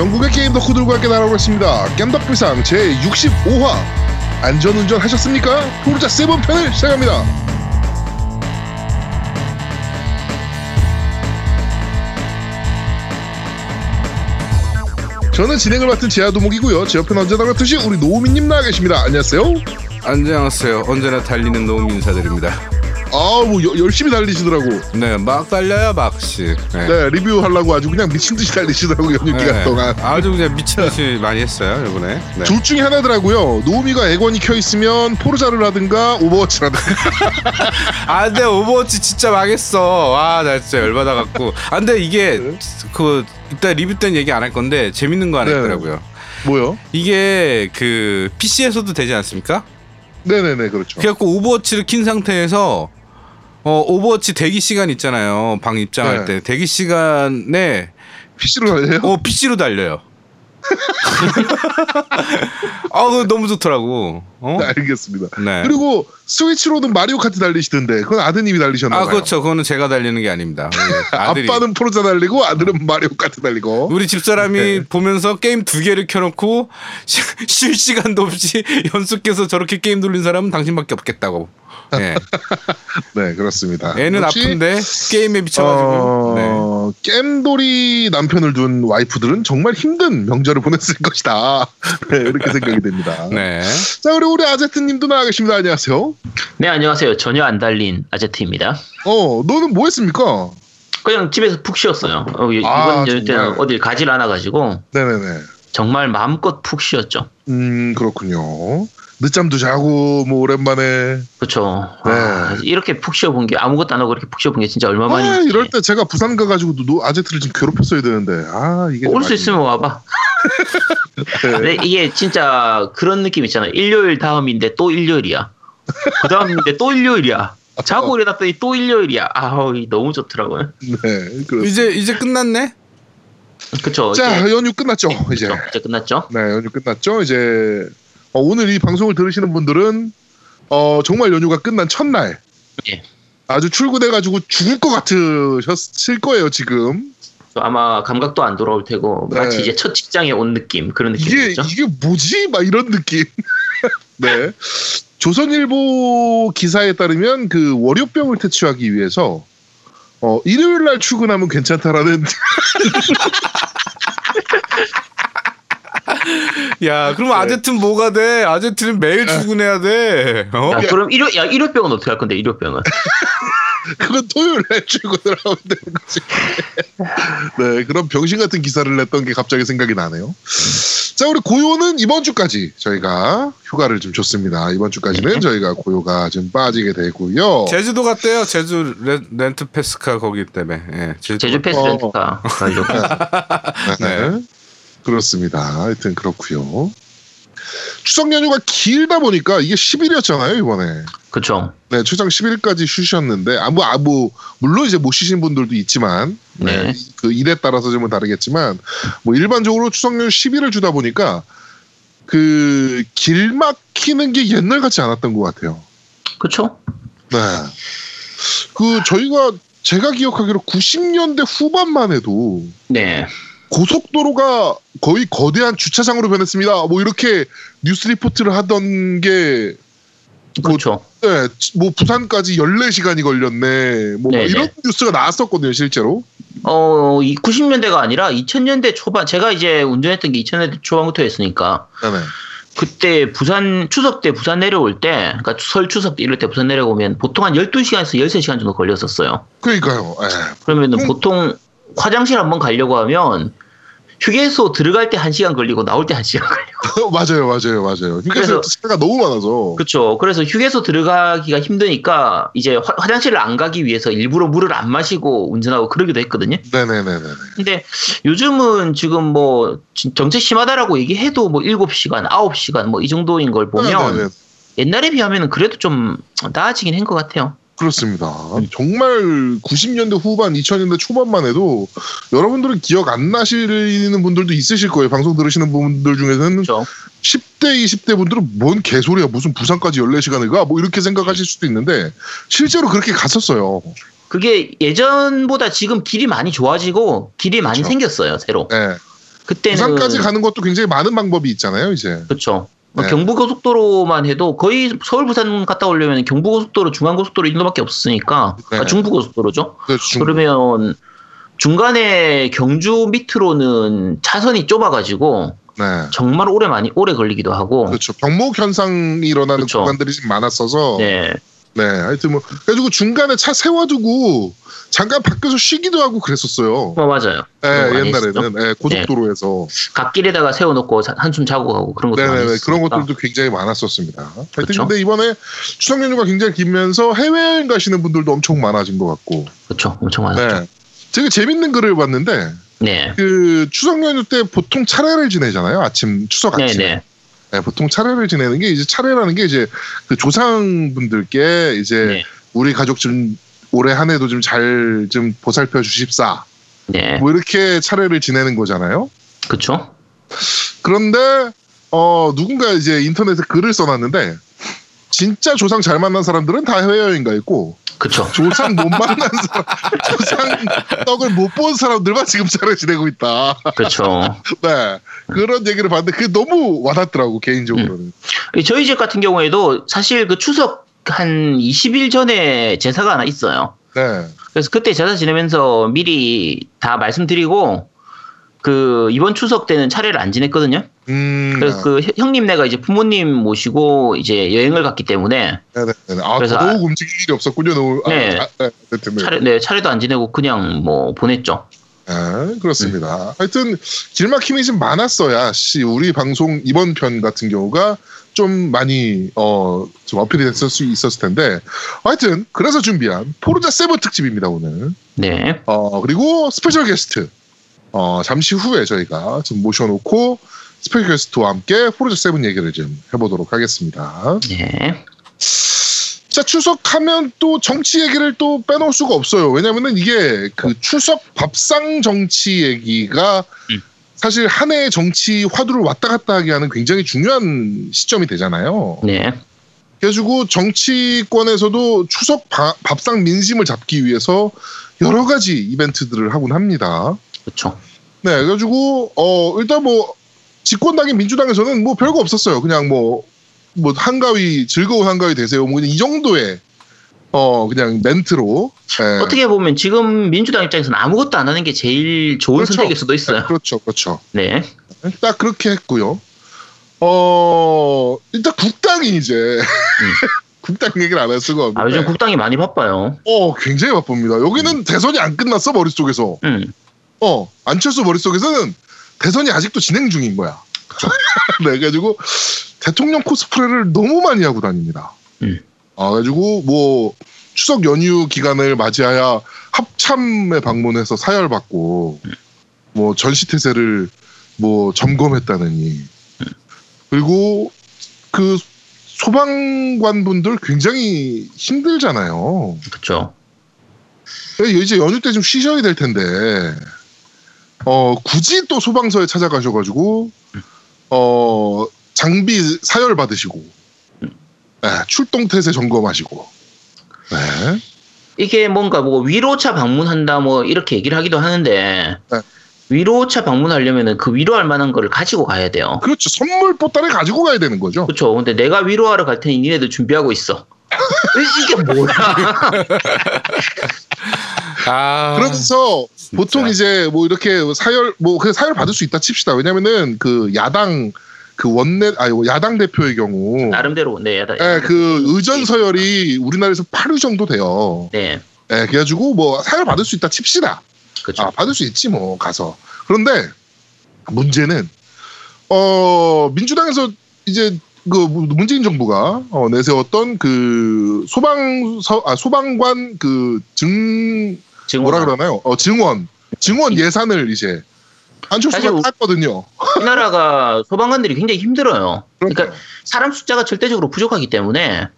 전국의 게임 덕후들과 함께 날아오겠습니다. 겜덕비상 제65화 안전운전 하셨습니까? 포르자 7편을 시작합니다. 저는 진행을 맡은 제아도목이고요. 제 옆에는 언제나 같듯이 우리 노우미님 나와 계십니다. 안녕하세요. 안녕하세요. 언제나 달리는 노움 인사드립니다. 아, 뭐 여- 열심히 달리시더라고. 네, 막 달려요, 막씨. 네. 네, 리뷰하려고 아주 그냥 미친 듯이 달리시더라고요. 연휴 기간 네. 동안. 아주 그냥 미친 듯이 많이 했어요, 이번에. 네. 둘 중에 하나더라고요. 노우미가 엑원이 켜 있으면 포르자를 하든가 오버워치라든가. 아, 근데 오버워치 진짜 망했어. 와, 나 진짜 열받아 갖고. 아, 근데 이게 그 이따 리뷰 때는 얘기 안 할 건데 재밌는 거 하나 네. 있더라고요. 뭐요? 이게 그 PC에서도 되지 않습니까? 네네네 그렇죠. 그래갖고 오버워치를 킨 상태에서 어 오버워치 대기 시간 있잖아요. 방 입장할 네. 때 대기 시간에 PC로 달려요? 어 PC로 달려요. 아, 그거 너무 좋더라고. 어? 네, 알겠습니다. 네. 그리고 스위치로는 마리오 카트 달리시던데 그건 아드님이 달리셨나봐요. 아, 그렇죠. 그거는 제가 달리는 게 아닙니다. 아들이. 아빠는 포르자 달리고 아들은 마리오 카트 달리고. 우리 집사람이 네. 보면서 게임 두 개를 켜놓고 쉬- 쉴 시간도 없이 연속해서 저렇게 게임 돌린 사람은 당신밖에 없겠다고. 예. 네 그렇습니다. 애는 역시, 아픈데 게임에 미쳐가지고. 네. 어, 겜돌이 남편을 둔 와이프들은 정말 힘든 명절을 보냈을 것이다. 네, 이렇게 생각이 됩니다. 네. 자 그리고 우리 아제트님도 나와 계십니다. 안녕하세요. 네, 안녕하세요. 전혀 안 달린 아제트입니다. 어 너는 뭐 했습니까? 그냥 집에서 푹 쉬었어요. 어, 이- 아, 이번 연휴 때는. 어딜 가질 않아가지고 네네네. 정말 마음껏 푹 쉬었죠. 음 그렇군요. 늦잠도 자고 뭐 오랜만에 그렇죠. 네. 아, 이렇게 푹 쉬어본 게 아무것도 안 하고 이렇게 푹 쉬어본 게 진짜 아, 얼마만인지. 이럴 때 제가 부산 가가지고 노 아제트를 좀 괴롭혔어야 되는데 아 이게 좀올 수. 있으면 와봐. 네. 이게 진짜 그런 느낌 있잖아요. 일요일 다음인데 또 일요일이야. 그 다음인데 또 일요일이야. 자고 일어났더니 또 일요일이야. 아우 이 너무 좋더라고요. 네 그렇습니다. 이제 이제 끝났네. 그렇죠. 자 연휴 끝났죠 이제 이제, 이제 끝났죠. 네 연휴 끝났죠 이제 어, 오늘 이 방송을 들으시는 분들은 어 정말 연휴가 끝난 첫날 예. 아주 출근해가지고 죽을 것 같으셨을 거예요 지금 아마 감각도 안 돌아올 테고 마치 네. 이제 첫 직장에 온 느낌 그런 이게 느낌이죠. 이게 뭐지 막 이런 느낌 네 조선일보 기사에 따르면 그 월요병을 퇴치하기 위해서 어 일요일 날 출근하면 괜찮다라는 야, 그럼 네. 아제트는 뭐가 돼? 아제트는 매일 출근해야 돼. 어? 야, 그럼 일요 야 일요병은 어떻게 할 건데 일요병은? 그건 토요일 날 출근을 하면 되는 거지. 네, 그런 병신 같은 기사를 냈던 게 갑자기 생각이 나네요. 자, 우리 고요는 이번 주까지 저희가 휴가를 좀 줬습니다. 이번 주까지는 네. 저희가 고요가 좀 빠지게 되고요. 제주도 갔대요. 제주 레, 렌트 패스카 거기 때문에. 예, 제주도 제주 패스 어. 렌트카 가려고. 네. 그렇습니다. 하여튼 그렇고요. 추석 연휴가 길다 보니까 이게 10일이었잖아요, 이번에. 그쵸. 네, 최장 10일까지 쉬셨는데, 아, 뭐, 아, 뭐, 물론 이제 못 쉬신 분들도 있지만, 네, 네. 그 일에 따라서 좀 다르겠지만, 뭐, 일반적으로 추석 연휴 10일을 주다 보니까, 그, 길 막히는 게 옛날 같지 않았던 것 같아요. 그쵸. 네. 그, 저희가, 제가 기억하기로 90년대 후반만 해도, 네. 고속도로가 거의 거대한 주차장으로 변했습니다. 뭐, 이렇게 뉴스 리포트를 하던 게, 뭐, 그쵸. 네, 뭐 부산까지 14시간이 걸렸네. 뭐 네네. 이런 뉴스가 나왔었거든요, 실제로. 어, 이 90년대가 아니라 2000년대 초반, 제가 이제 운전했던 게 2000년대 초반부터였으니까, 네네. 그때 부산, 추석 때 부산 내려올 때, 그러니까 설 추석 때 이럴 때 부산 내려오면 보통 한 12시간에서 13시간 정도 걸렸었어요. 그러니까요. 예. 그러면은 음. 보통 화장실 한번 가려고 하면 휴게소 들어갈 때 1시간 걸리고 나올 때 1시간 걸리고. 맞아요, 맞아요, 맞아요. 휴게소 그래서- 차가 너무 많아서. 그렇죠. 그래서 휴게소 들어가기가 힘드니까 이제 화, 화장실을 안 가기 위해서 일부러 물을 안 마시고 운전하고 그러기도 했거든요. 네네네네. 근데 요즘은 지금 뭐 진- 정체 심하다라고 얘기해도 뭐 7시간, 9시간 뭐 이 정도인 걸 보면 네네네. 옛날에 비하면 그래도 좀 나아지긴 한 것 같아요. 그렇습니다. 정말 90년대 후반, 2000년대 초반만 해도 여러분들은 기억 안 나시는 분들도 있으실 거예요. 방송 들으시는 분들 중에서는 그렇죠. 10대, 20대 분들은 뭔 개소리야. 무슨 부산까지 14시간을 가? 뭐 이렇게 생각하실 수도 있는데 실제로 그렇게 갔었어요. 그게 예전보다 지금 길이 많이 좋아지고 길이 많이 그렇죠. 생겼어요, 새로. 네. 그때는 부산까지 가는 것도 굉장히 많은 방법이 있잖아요, 이제. 그렇죠. 네. 경부고속도로만 해도 거의 서울 부산 갔다 오려면 경부고속도로, 중앙고속도로 이 정도밖에 없으니까 네. 아, 중부고속도로죠. 그래서 중- 그러면 중간에 경주 밑으로는 차선이 좁아가지고 네. 정말 오래 많이 오래 걸리기도 하고. 그렇죠. 병목 현상이 일어나는 그렇죠. 구간들이 좀 많았어서. 네. 네, 하여튼 뭐 그래가지고 중간에 차 세워두고 잠깐 밖에서 쉬기도 하고 그랬었어요. 어, 맞아요. 네, 옛날에는 네, 고속도로에서. 갓길에다가 세워놓고 자- 한숨 자고 가고 그런 것도 많이 네네네 그런. 것들도 굉장히 많았었습니다. 하여튼 그쵸. 근데 이번에 추석 연휴가 굉장히 길면서 해외여행 가시는 분들도 엄청 많아진 것 같고. 그렇죠. 엄청 많았죠. 네. 되게 재밌는 글을 봤는데 네. 그 추석 연휴 때 보통 차례를 지내잖아요. 아침 추석 네, 아침에. 네. 네, 보통 차례를 지내는 게 이제 차례라는 게 이제 그 조상분들께 이제 네. 우리 가족 좀 올해 한 해도 좀잘좀 보살펴 주십사. 네. 뭐 이렇게 차례를 지내는 거잖아요. 그렇죠. 그런데 어 누군가 이제 인터넷에 글을 써놨는데 진짜 조상 잘 만난 사람들은 다 해외여행 가 있고 그렇죠. 조상 못 만난 사람, 조상 떡을 못 본 사람들만 지금 차례 지내고 있다. 그렇죠. 네 그런 얘기를 봤는데 그게 너무 와닿더라고 개인적으로는. 저희 집 같은 경우에도 사실 그 추석 한 20일 전에 제사가 하나 있어요. 네. 그래서 그때 제사 지내면서 미리 다 말씀드리고 그 이번 추석 때는 차례를 안 지냈거든요. 음. 그래서 그 형- 형님네가 이제 부모님 모시고 이제 여행을 갔기 때문에 네네. 아 그래서 더더욱 움직일 일이 없었군요. 너무. 네. 아, 아, 네. 네. 차례 네 차례도 안 지내고 그냥 뭐 보냈죠. 네, 그렇습니다. 하여튼 길막힘이 좀 많았어야 씨 우리 방송 이번 편 같은 경우가 좀 많이 어 좀 어필이 됐을 수 있었을 텐데 하여튼 그래서 준비한 포르자 Seven 특집입니다 오늘. 네. 어 그리고 special guest 어 잠시 후에 저희가 좀 모셔놓고 special guest와 함께 포르자 Seven 얘기를 좀 해보도록 하겠습니다. 네. 자 추석하면 또 정치 얘기를 또 빼놓을 수가 없어요. 왜냐면은 이게 그 추석 밥상 정치 얘기가 음. 사실 한 해의 정치 화두를 왔다 갔다 하게 하는 굉장히 중요한 시점이 되잖아요. 네. 그래가지고 정치권에서도 추석 바- 밥상 민심을 잡기 위해서 여러 가지 이벤트들을 하곤 합니다. 그렇죠. 네, 그래가지고 어 일단 뭐 집권당인 민주당에서는 뭐 별거 없었어요. 그냥 뭐 뭐 한가위 즐거운 한가위 되세요. 뭐 이 정도의 어 그냥 멘트로 예. 어떻게 보면 지금 민주당 입장에서는 아무것도 안 하는 게 제일 좋은 그렇죠. 선택일 수도 있어요. 그렇죠, 그렇죠. 네. 딱 그렇게 했고요. 어 일단 국당이 이제 국당 얘기를 안 할 수가 없는데 아 요즘 국당이 많이 바빠요. 어 굉장히 바쁩니다. 여기는 대선이 안 끝났어 머릿 속에서. 음. 어 안철수 머릿속에서는 대선이 아직도 진행 중인 거야. 네, 그래가지고 대통령 코스프레를 너무 많이 하고 다닙니다. 음. 아, 그래가지고 뭐 추석 연휴 기간을 맞이하여 합참에 방문해서 사열받고 뭐 전시태세를 뭐 점검했다느니 그리고 그 소방관 분들 굉장히 힘들잖아요. 그렇죠. 이제 연휴 때 좀 쉬셔야 될 텐데 어 굳이 또 소방서에 찾아가셔가지고 어 장비 사열 받으시고 네, 출동 태세 점검하시고 네. 이게 뭔가 뭐 위로차 방문한다 뭐 이렇게 얘기를 하기도 하는데 네. 위로차 방문하려면은 그 위로할 만한 거를 가지고 가야 돼요. 그렇죠 선물 보따리 가지고 가야 되는 거죠. 그렇죠. 근데 내가 위로하러 갈 테니 니네들 준비하고 있어. 이게 뭐야? 아, 그러면서 보통 진짜. 이제 뭐 이렇게 사열 뭐 그냥 사열 받을 수 있다 칩시다. 왜냐면은 그 야당 그 원내 아니 야당 대표의 경우 나름대로 네, 야다. 예, 그 의전 서열이 우리나라에서 8위 정도 돼요. 네, 예, 그래가지고 뭐 사열 받을 수 있다 칩시다. 그렇죠. 아, 받을 수 있지 뭐 가서. 그런데 문제는 어 민주당에서 이제 그 문재인 정부가 어, 내세웠던 그 소방서 아 소방관 그 증 뭐라 그러나요? 어 증원 증원 예산을 이제 안철수가 땄거든요. 이 나라가 소방관들이 굉장히 힘들어요. 그러니까 그러니까 사람 숫자가 절대적으로 부족하기 때문에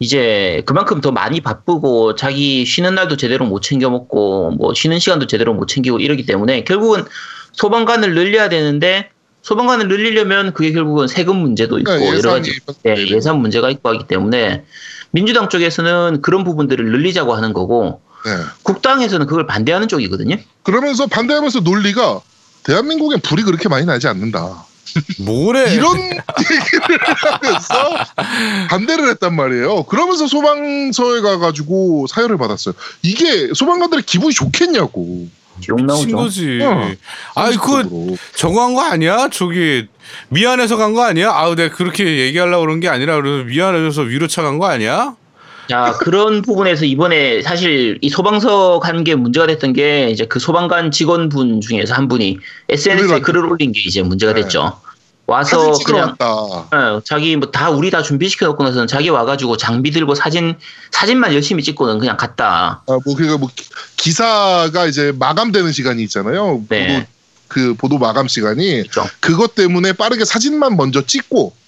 이제 그만큼 더 많이 바쁘고 자기 쉬는 날도 제대로 못 챙겨 먹고 뭐 쉬는 시간도 제대로 못 챙기고 이러기 때문에 결국은 소방관을 늘려야 되는데 소방관을 늘리려면 그게 결국은 세금 문제도 있고 그러니까 여러 가지 예, 예산 문제가 있고 하기 때문에 민주당 쪽에서는 그런 부분들을 늘리자고 하는 거고 네. 국당에서는 그걸 반대하는 쪽이거든요. 그러면서 반대하면서 논리가 대한민국엔 불이 그렇게 많이 나지 않는다. 뭐래? 이런 얘기를 하면서 반대를 했단 말이에요. 그러면서 소방서에 가가지고 사연을 받았어요. 이게 소방관들의 기분이 좋겠냐고. 욕 나오죠. 친구지. 어. 아이 그. 저거 한 거 아니야? 저기 미안해서 간 거 아니야? 아우 내가 그렇게 얘기하려고 그런 게 아니라 그래서 미안해서 위로 차 간 거 아니야? 자 그런 부분에서 이번에 사실 이 소방서 간게 문제가 됐던 게 이제 그 소방관 직원분 중에서 한 분이 SNS에 글을 올린 게 이제 문제가 네. 됐죠. 와서 그냥. 어, 자기 뭐 다 우리 다 준비시켜 놓고 나서는 자기 와가지고 장비 들고 사진 사진만 열심히 찍고는 그냥 갔다. 아, 뭐 그니까 뭐 기- 기사가 이제 마감되는 시간이 있잖아요. 네. 보도 그 보도 마감 시간이 그렇죠. 그것 때문에 빠르게 사진만 먼저 찍고 음.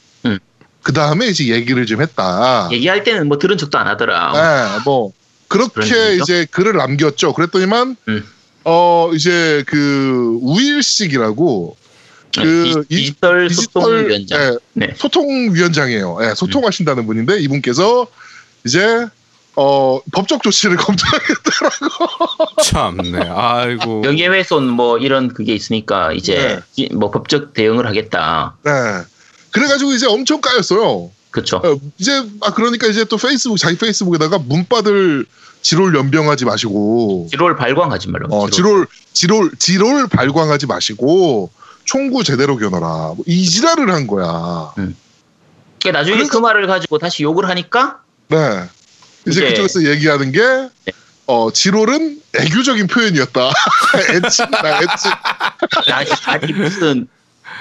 그 다음에 이제 얘기를 좀 했다. 얘기할 때는 뭐 들은 척도 안 하더라. 네, 뭐 그렇게? 이제 글을 남겼죠. 그랬더니만 음. 어 이제 그 우일식이라고 그 디- 디지털 소통위원장. 예, 네. 소통위원장이에요. 예, 소통하신다는 분인데 이분께서 이제 어 법적 조치를 검토하겠다라고. 참네. 아이고. 명예훼손 뭐 이런 그게 있으니까 이제 이- 뭐 법적 대응을 하겠다. 네. 그래가지고 이제 엄청 까였어요. 그렇죠. 어, 이제 아 그러니까 이제 또 페이스북 자기 페이스북에다가 문바들 지롤 연병하지 마시고 지롤 발광하지 말라고. 어, 지롤 지롤 지롤 발광하지 마시고 총구 제대로 겨눠라 뭐 이 지랄을 한 거야. 그러니까 나중에 그래서- 그 말을 가지고 다시 욕을 하니까 네. 이제 이제- 그쪽에서 얘기하는 게 네. 어, 지롤은 애교적인 표현이었다. 애칭이다, 애칭. 아니, 아니 무슨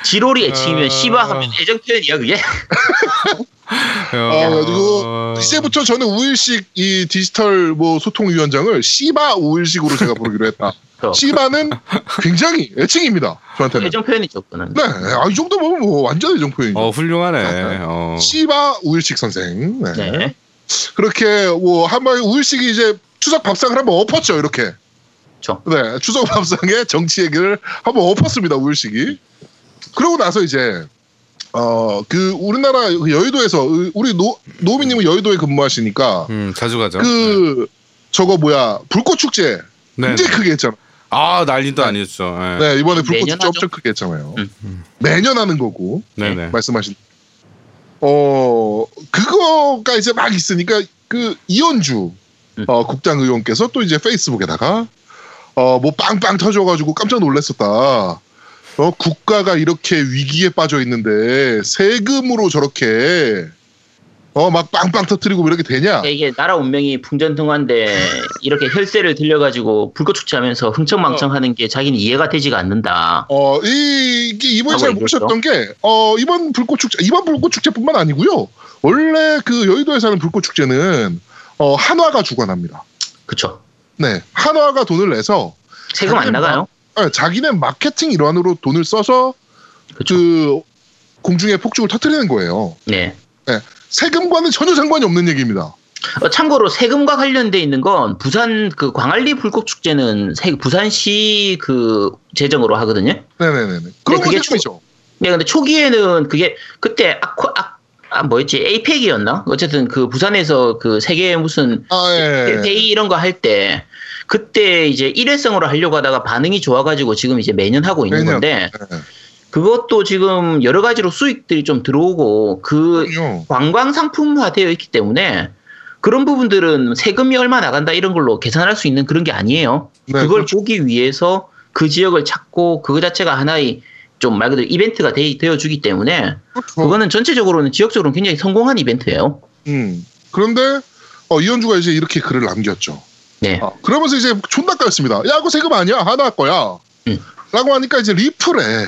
지롤이 애칭이면 어. 씨바 하면 애정 표현이야 그게? 어, 그리고 이제부터 저는 우일식 이 디지털 뭐 소통위원장을 씨바 우일식으로 제가 부르기로 했다. 그래서 씨바는 굉장히 애칭입니다. 저한테는. 애정 표현이죠 그는. 네, 아, 이 정도면 뭐 완전 애정 표현이죠. 어 훌륭하네. 어. 씨바 우일식 선생. 네. 네. 그렇게 뭐 한마디 우일식이 이제 추석 밥상을 한번 엎었죠 이렇게. 그렇죠. 네, 추석 밥상에 정치 얘기를 한번 엎었습니다 우일식이. 그러고 나서 이제 어 그 우리나라 그 여의도에서 우리 노 노미님은 여의도에 근무하시니까 음 자주 가죠. 그 저거 뭐야 불꽃 축제 네. 굉장히 크게 했잖아. 아 난리도 아니었죠. 네. 네 이번에 불꽃 축제 하죠. 엄청 크게 했잖아요. 음. 매년 하는 거고 네네. 말씀하신. 어 그거가 이제 막 있으니까 그 이현주 음. 어, 국장 의원께서 또 이제 페이스북에다가 어 뭐 빵빵 터져가지고 깜짝 놀랐었다. 어 국가가 이렇게 위기에 빠져 있는데 세금으로 저렇게 어 막 빵빵 터트리고 이렇게 되냐? 이게 나라 운명이 풍전등화인데 이렇게 혈세를 들려가지고 불꽃 축제하면서 흥청망청하는 게 자기는 이해가 되지가 않는다. 어, 이, 이번에 잘. 모르셨던 게, 어, 이번 불꽃축제, 이번 불꽃축제뿐만 아니고요. 원래 그 여의도에서 하는 불꽃축제는, 어, 한화가 주관합니다. 그쵸. 네. 한화가 돈을 내서, 세금 안 나가요? 마- 어, 자기네 마케팅 일환으로 돈을 써서, 그쵸. 그, 공중에 폭죽을 터트리는 거예요. 네. 세금과는 전혀 상관이 없는 얘기입니다. 어, 참고로 세금과 관련돼 있는 건 부산 그 광안리 불꽃 축제는 세- 부산시 그 재정으로 하거든요. 네네네네. 그런 그게 건 세금이죠. 네, 근데 초기에는 그게 그때 아쿠 아, 아 뭐였지 에이펙이었나? 어쨌든 그 부산에서 그 세계 무슨 아, 예. 회의 이런 거 할 때 그때 이제 일회성으로 하려고 하다가 반응이 좋아가지고 지금 이제 매년 하고 있는 매년. 건데 네. 그것도 지금 여러 가지로 수익들이 좀 들어오고 그 그럼요. 관광 상품화 되어 있기 때문에 그런 부분들은 세금이 얼마 나간다 이런 걸로 계산할 수 있는 그런 게 아니에요. 네, 그걸 그렇죠. 보기 위해서 그 지역을 찾고 그거 자체가 하나의 좀 말 그대로 이벤트가 되, 어주기 때문에 그렇죠. 그거는 전체적으로는 지역적으로는 굉장히 성공한 이벤트예요. 음. 그런데, 어, 이현주가 이제 이렇게 글을 남겼죠. 네. 어, 그러면서 이제 존나 까였습니다. 야, 그거 세금 아니야. 하나 거야. 음. 라고 하니까 이제 리플에,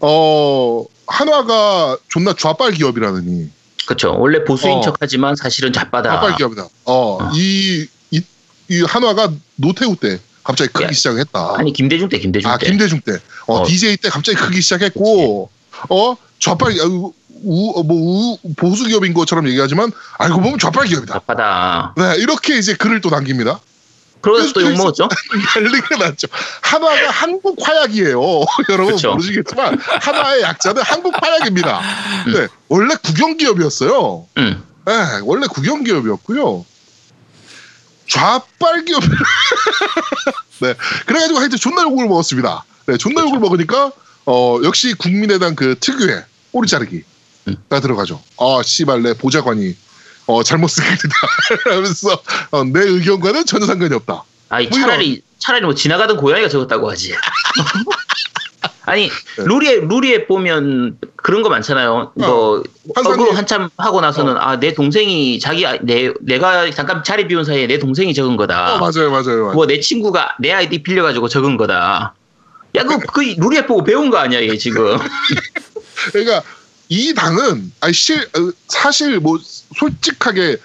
어, 한화가 존나 좌빨 기업이라느니. 그렇죠. 원래 보수인 어. 척하지만 사실은 좌빠다. 좌빨 기업이다. 어, 어. 이, 이, 이 한화가 노태우 때 갑자기 크기 야, 시작했다. 아니 김대중 때 김대중 아, 때. 김대중 때. 어, 어. DJ 때 갑자기 크기 시작했고, 어, 좌빨, 우, 우, 뭐, 우, 보수 기업인 것처럼 얘기하지만, 알고 보면 좌빨 기업이다. 좌빠다. 네, 이렇게 이제 글을 또 남깁니다. 그러고서 또 그래서 욕 먹었죠. 난리가 났죠. 한화가 한국 화약이에요. 여러분 그쵸. 모르시겠지만 한화의 약자는 한국 화약입니다. 음. 네, 원래 국영기업이었어요. 응. 네, 원래 국영기업이었고요. 좌빨기 네 그래가지고 하여튼 존나 욕을 먹었습니다. 네 존나 욕을 먹으니까 어 역시 국민의당 그 특유의 꼬리 자르기 가 음. 들어가죠. 아 씨발 내 보좌관이 어 잘못 쓴 글이다 하면서 어, 내 의견과는 전혀 상관이 없다. 아니 뭐 차라리 차라리 뭐 지나가던 고양이가 적었다고 하지. 아니 네. 루리에 루리에 보면 그런 거 많잖아요. 뭐 한상이- 어그로 한참 하고 나서는 아내 동생이 자기 아- 내 내가 잠깐 자리 비운 사이에 내 동생이 적은 거다. 어 맞아요 맞아요. 맞아요. 뭐 내 친구가 내 아이디 빌려가지고 적은 거다. 야, 그, 그 루리에 보고 배운 거 아니야, 얘 지금. 그러니까 이 당은 아니 실 어, 사실 뭐 솔직하게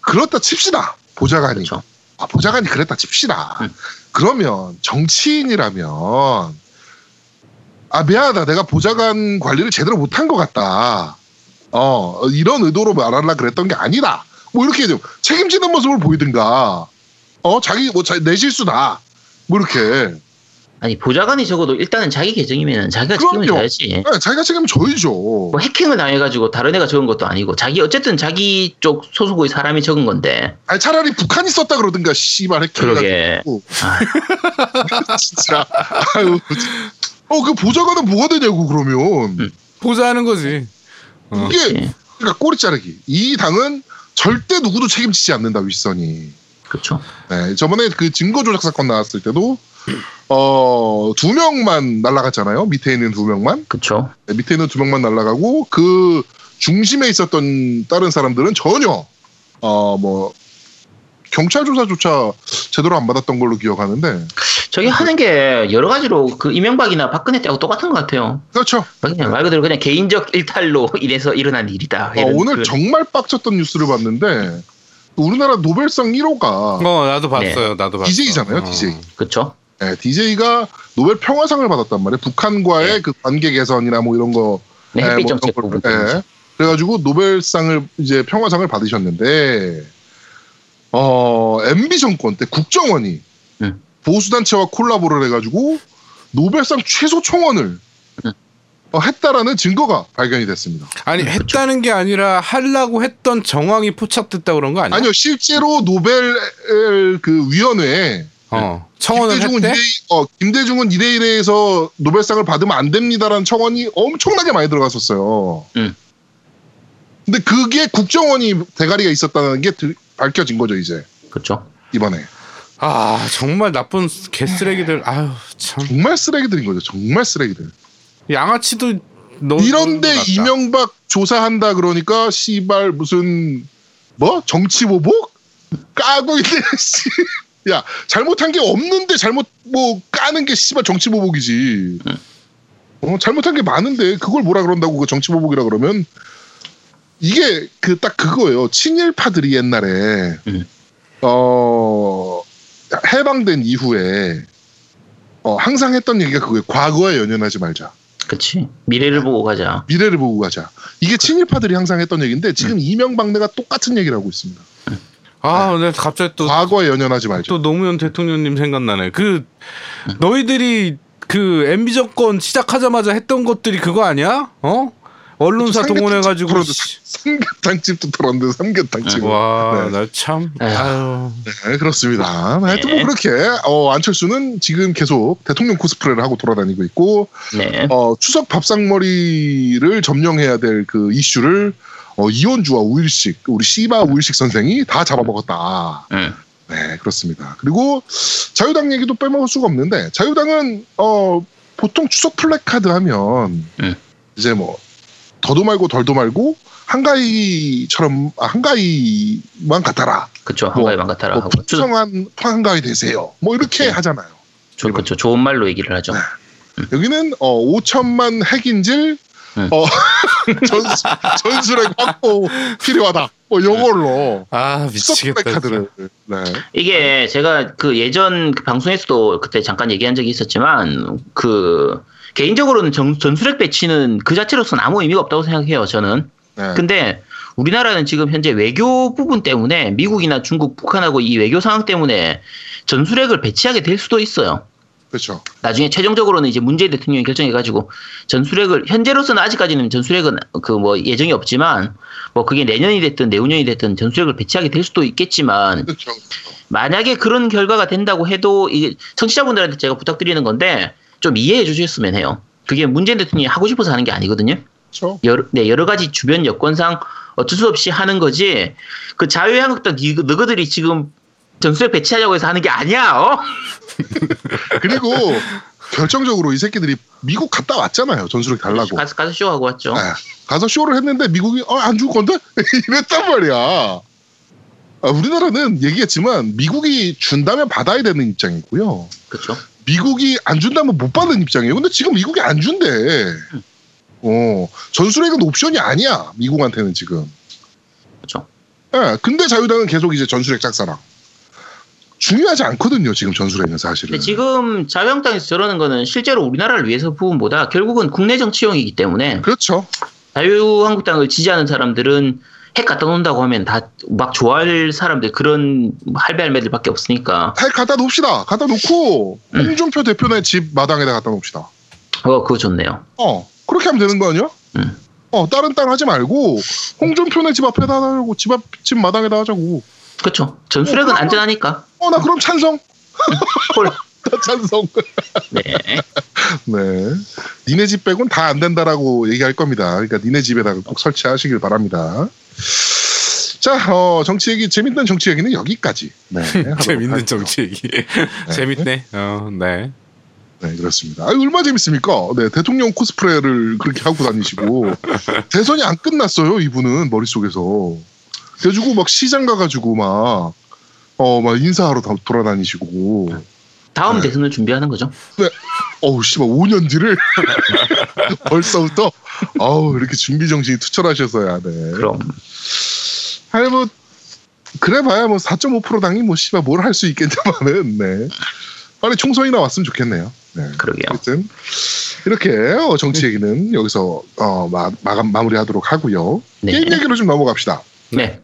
그렇다 칩시다 보좌관이 그렇죠. 아, 보좌관이 그랬다 칩시다. 음. 그러면 정치인이라면 아 미안하다 내가 보좌관 관리를 제대로 못한 것 같다. 어 이런 의도로 말하려 그랬던 게 아니다. 뭐 이렇게 좀 책임지는 모습을 보이든가. 어 자기 뭐 내 실수다. 뭐 이렇게 아니, 보좌관이 적어도 일단은 자기 계정이면 자기가 책임을. 져야지. 아, 자기가 책임을 져야죠. 뭐 해킹을 당해가지고 다른 애가 적은 것도 아니고 자기 어쨌든 자기 쪽 소속의 사람이 적은 건데 아니 차라리 북한이 썼다 그러든가 씨발 핵해가지고 그러게 아, 진짜 아유 어그 보좌관은 뭐가 되냐고 그러면 음. 보자하는 거지. 어. 이게. 그러니까 꼬리 자르기 이 당은 절대 누구도 책임지지 않는다 윗선이 그렇죠. 네 저번에 그 증거 조작 사건 나왔을 때도 어 두 명만 날라갔잖아요 밑에 있는 두 명만 그렇죠. 네, 밑에 있는 두 명만 날라가고 그 중심에 있었던 다른 사람들은 전혀 어 뭐 경찰 조사조차 제대로 안 받았던 걸로 기억하는데 저게 하는 게 여러 가지로 그 이명박이나 박근혜 때하고 똑같은 것 같아요. 그렇죠. 그냥 말 그대로 그냥 개인적 일탈로 인해서 일어난 일이다. 어, 오늘 그런- 정말 빡쳤던 뉴스를 봤는데 우리나라 노벨상 1호가 어 나도 봤어요. 나도 봤어. DJ잖아요, 어. DJ. 그렇죠. 네, DJ가 노벨 평화상을 받았단 말이에요. 북한과의 네. 그 관계 개선이나 뭐 이런 거. 네, 네, 햇빛 뭐 정책 부분. 걸- 네. 그래가지고 노벨상을 이제 평화상을 받으셨는데 어 MB 정권 때 국정원이 음. 보수단체와 콜라보를 해가지고 노벨상 최소 총원을 음. 어, 했다라는 증거가 발견이 됐습니다. 아니 했다는 게 아니라 하려고 했던 정황이 포착됐다 그런 거 아니야? 아니요, 실제로 노벨 그 위원회에 어 청원을 김대중은 했대. 2대, 어, 김대중은 2대 1에서 노벨상을 받으면 안 됩니다라는 청원이 엄청나게 많이 들어갔었어요. 음. 근데 그게 국정원이 대가리가 있었다는 게 들- 밝혀진 거죠, 이제. 그렇죠. 이번에. 아 정말 나쁜 개쓰레기들. 아유 참. 정말 쓰레기들인 거죠. 정말 쓰레기들. 양아치도 너 이런데. 이명박 조사한다 그러니까 씨발 무슨 뭐 정치 보복 까고 있네. 씨. 야 잘못한 게 없는데 잘못 뭐 까는 게 씨발 정치 보복이지. 어, 잘못한 게 많은데 그걸 뭐라 그런다고 그 정치 보복이라 그러면 이게 그 딱 그거예요. 친일파들이 옛날에 음. 어 해방된 이후에 어, 항상 했던 얘기가 그거예요. 과거에 연연하지 말자. 그렇지. 미래를 보고 가자. 미래를 보고 가자. 이게 친일파들이 항상 했던 얘기인데 지금 이명박내가 똑같은 얘기를 하고 있습니다. 아 근데 갑자기 또 과거에 연연하지 말자. 또 노무현 대통령님 생각나네. 그 너희들이 그 MB 정권 시작하자마자 했던 것들이 그거 아니야? 어? 언론사 동원해가지고. 삼계탕집도 털었는데 삼계탕집. 와, 네. 나 참. 에휴. 아유. 네, 그렇습니다. 하여튼 네. 뭐 그렇게 어, 안철수는 지금 계속 대통령 코스프레를 하고 돌아다니고 있고 네. 어, 추석 밥상머리를 점령해야 될 그 이슈를 어, 이원주와 우일식, 우리 시바 우일식 선생이 다 잡아먹었다. 음. 네, 그렇습니다. 그리고 자유당 얘기도 빼먹을 수가 없는데 자유당은 어, 보통 추석 플래카드 하면 음. 이제 뭐 더도 말고 덜도 말고 한가위처럼 아, 한가위만 같아라. 그렇죠. 뭐, 한가위만 같아라 뭐 풍성한 한가위 되세요. 뭐 이렇게 네. 하잖아요. 조, 그렇죠. 좋은 말로 얘기를 하죠. 여기는 어 5천만 핵인질 음. 어 전수 전술핵 확보 필요하다. 뭐 요걸로 아 미치겠다. 플래카드를 네. 이게 제가 그 예전 그 방송에서도 그때 잠깐 얘기한 적이 있었지만 그 개인적으로는 정- 전술핵 배치는 그 자체로서는 아무 의미가 없다고 생각해요. 저는. 네. 근데 우리나라는 지금 현재 외교 부분 때문에 미국이나 중국, 북한하고 이 외교 상황 때문에 전술핵을 배치하게 될 수도 있어요. 그렇죠. 나중에 최종적으로는 이제 문재인 대통령이 결정해가지고 전술핵을 현재로서는 아직까지는 전술핵은 그 뭐 예정이 없지만 뭐 그게 내년이 됐든 내후년이 됐든 전술핵을 배치하게 될 수도 있겠지만 그렇죠. 만약에 그런 결과가 된다고 해도 이게 청취자분들한테 제가 부탁드리는 건데 좀 이해해 주셨으면 해요. 그게 문재인 대통령이 하고 싶어서 하는 게 아니거든요. 그렇죠. 여러, 네, 여러 가지 주변 여건상 어쩔 수 없이 하는 거지. 그 자유한국당 니- 너희들이 지금 전술핵 배치하려고 해서 하는 게 아니야. 어? 그리고 결정적으로 이 새끼들이 미국 갔다 왔잖아요. 전술핵 달라고. 가서 가서 쇼하고 왔죠. 아, 가서 쇼를 했는데 미국이 어, 안 줄 건데 이랬단 말이야. 아, 우리나라는 얘기했지만 미국이 준다면 받아야 되는 입장이고요. 그렇죠. 미국이 안 준다면 못 받는 입장이에요. 근데 지금 미국이 안 준대. 어, 전술핵은 옵션이 아니야. 미국한테는 지금. 그렇죠. 예, 근데 자유당은 계속 이제 전술핵 짝사랑. 중요하지 않거든요. 지금 전술핵은 사실은. 근데 지금 자유한국당에서 저러는 거는 실제로 우리나라를 위해서 부분보다 결국은 국내 정치용이기 때문에 그렇죠. 자유한국당을 지지하는 사람들은 핵 갖다 놓는다고 하면 다 막 좋아할 사람들 그런 할배할매들밖에 없으니까 핵 갖다 놓읍시다. 갖다 놓고 음. 홍준표 대표네 집 마당에다 갖다 놓읍시다. 어 그거 좋네요. 어, 그렇게 하면 되는 거 아니야? 음. 어, 다른 땅 하지 말고 홍준표네 집 앞에다 하고 집 앞 집 마당에다 하자고. 그렇죠. 전술핵은 안전하니까. 어, 나 그럼 찬성. 콜. 나 찬성. 네. 네. 니네 집 빼곤 다 안 된다라고 얘기할 겁니다. 그러니까 니네 집에다가 꼭 설치하시길 바랍니다. 자, 어, 정치 얘기, 재밌는 정치 얘기는 여기까지. 네. 재밌는 할게요. 정치 얘기. 재밌네. 어, 네. 네, 그렇습니다. 아, 얼마 재밌습니까? 네, 대통령 코스프레를 그렇게 하고 다니시고 대선이 안 끝났어요, 이분은 머릿속에서. 그래가지고 막 시장 가가지고 막 어, 막 인사하러 다 돌아다니시고. 다음 네. 대선을 준비하는 거죠. 어우, 씨발, 5년 뒤를 벌써부터, 어우, 이렇게 준비 정신이 투철하셔서야, 네. 그럼 아니, 뭐, 그래 봐야 뭐 4.5% 당이 뭐, 씨발, 뭘 할 수 있겠냐마는, 네. 빨리 총선이 나왔으면 좋겠네요. 네. 그러게요. 하여튼, 이렇게, 어, 정치 얘기는 여기서, 어, 마, 마감, 마무리하도록 하고요. 네. 게임 얘기로 좀 넘어갑시다. 네.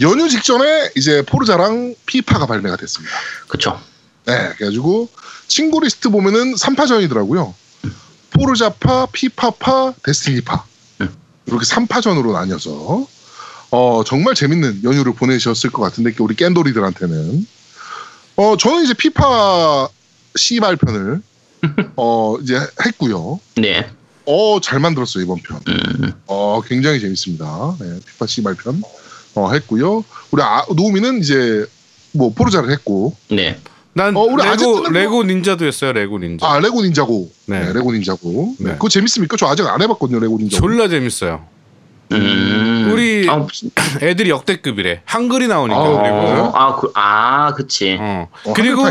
연휴 직전에 이제 포르자랑 피파가 발매가 됐습니다. 그렇죠. 네, 그래가지고 친구 리스트 보면은 3파전이더라고요. 포르자파, 피파파, 데스티니파. 음. 이렇게 3파전으로 나뉘어서 어, 정말 재밌는 연휴를 보내셨을 것 같은데 우리 겜돌이들한테는 어, 저는 이제 피파 씨발편을 어, 이제 했고요. 네. 어, 잘 만들었어요, 이번 편. 음, 어, 굉장히 재밌습니다. 네, 피파 씨발편 어, 했고요. 우리 아, 노우미는 이제 뭐 포르자를 했고 네. 네. 난 어, 우리 레고 뭐- 레고 닌자도 했어요. 레고 닌자. 아 레고 닌자고. 네. 네. 레고 닌자고. 네. 네. 그거 재밌습니까? 저 아직 안 해봤거든요. 레고 닌자. 졸라 재밌어요. 음. 우리 아, 애들이 역대급이래. 한글이 나오니까 아우, 그리고. 아, 그, 아, 그치. 어. 어, 그리고.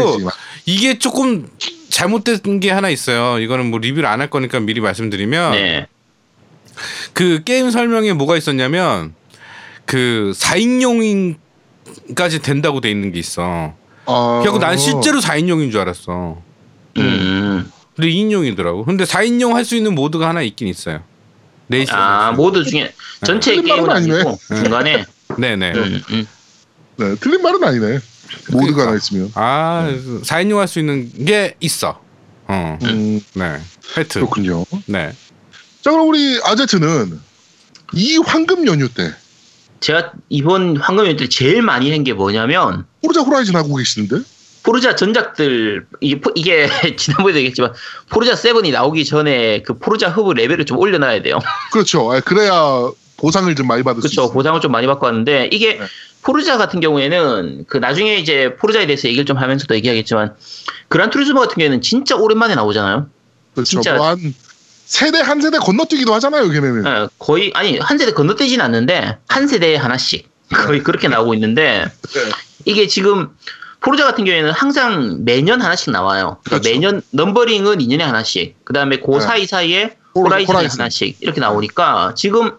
이게 조금 잘못된 게 하나 있어요. 이거는 뭐 리뷰를 안 할 거니까 미리 말씀드리면 네. 그 게임 설명에 뭐가 있었냐면 그 4인용까지 된다고 돼 있는 게 있어. 아, 그래갖고 난 실제로 4인용인 줄 알았어. 음. 근데 2인용이더라고. 근데 4인용 할 수 있는 모드가 하나 있긴 있어요. 넷이서. 아, 모드 중에 전체 틀린 게임은 말은 아니네. 아니고 중간에. 네네. 음, 음. 네, 틀린 말은 아니네. 모드가 그러니까. 하나 있으면. 아, 4인용 할 수 있는 게 있어. 어. 음, 네. 하여튼. 그렇군요. 네. 자 그럼 우리 아제트는 이 황금 연휴 때 제가 이번 황금연 때 제일 많이 한 게 뭐냐면 포르자 호라이즌 하고 계시는데? 포르자 전작들 이게, 포- 이게 지난번에도 얘기했지만 포르자 7이 나오기 전에 그 포르자 흡을 레벨을 좀 올려놔야 돼요. 그렇죠. 아, 그래야 보상을 좀 많이 받을 수 그렇죠. 있어요. 보상을 좀 많이 받고 왔는데 이게 네. 포르자 같은 경우에는 그 나중에 이제 포르자에 대해서 얘기를 좀 하면서도 얘기하겠지만 그란 투리스모 같은 경우에는 진짜 오랜만에 나오잖아요. 그렇죠. 진짜- 뭐 한 세대 한 세대 건너뛰기도 하잖아요. 걔네는. 예, 거의 아니 한 세대 건너뛰진 않는데 한 세대에 하나씩 거의 그렇게 나오고 있는데 네. 이게 지금 포르자 같은 경우에는 항상 매년 하나씩 나와요. 그러니까 그렇죠. 매년 numbering은 2년에 하나씩. 그다음에 그 네. 사이 사이에 호라- 호라이즌. 하나씩 이렇게 나오니까 지금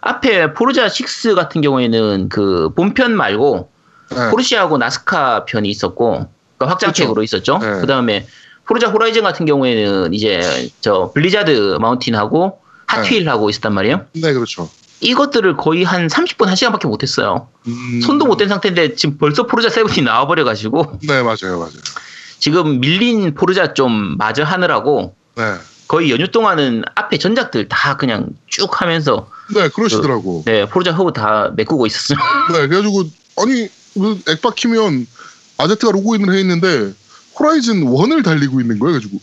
앞에 포르자 6 같은 경우에는 그 본편 말고 네. 포르쉐하고 나스카 편이 있었고 그러니까 확장팩으로 있었죠. 네. 그다음에 포르자 호라이즌 같은 경우에는 이제 저 블리자드 마운틴하고 핫휠하고 있었단 말이에요. 네, 그렇죠. 이것들을 거의 한 30분, 1시간밖에 못했어요. 음, 손도 못 댄 상태인데 지금 벌써 포르자 7이 나와버려가지고 네, 맞아요, 맞아요. 지금 밀린 포르자 좀 마저 하느라고 네. 거의 연휴 동안은 앞에 전작들 다 그냥 쭉 하면서 네, 그러시더라고. 네 포르자 허브 다 메꾸고 있었어요. 네, 그래가지고 아니 그 액박 키면 아제트가 로그인을 해 있는데 호라이즌 1을 달리고 있는 거야. 가지고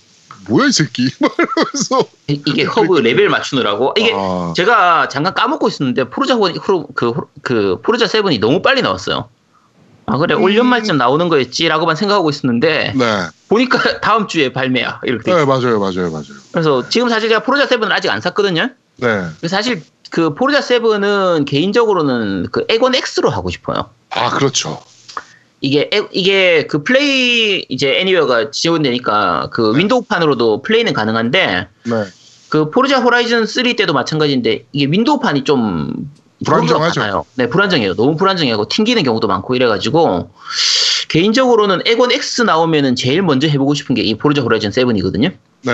뭐야 이 새끼. 그래서 이- 이게 허브 레벨 맞추느라고 이게 아, 제가 잠깐 까먹고 있었는데 포르자 그, 호- 그 포르자 Seven이 너무 빨리 나왔어요. 아 그래 올 음. 연말쯤 나오는 거였지라고만 생각하고 있었는데 네, 보니까 다음 주에 발매야 이렇게. 네 맞아요, 맞아요, 맞아요. 그래서 지금 사실 제가 Forza Seven을 아직 안 샀거든요. 네, 사실 그 Forza Seven은 개인적으로는 그 엑원 X로 하고 싶어요. 아 그렇죠. 이게 에- 이게 그 플레이 이제 Anywhere가 지원되니까 그 윈도우판으로도 플레이는 가능한데 네, 그 Forza Horizon 3 때도 마찬가지인데 이게 윈도우판이 좀 많아요. 네, 불안정해요. 너무 불안정해고 튕기는 경우도 많고 이래가지고 개인적으로는 에곤 X 나오면은 제일 먼저 해보고 싶은 게 이 포르자 호라이즌 7이거든요. 네,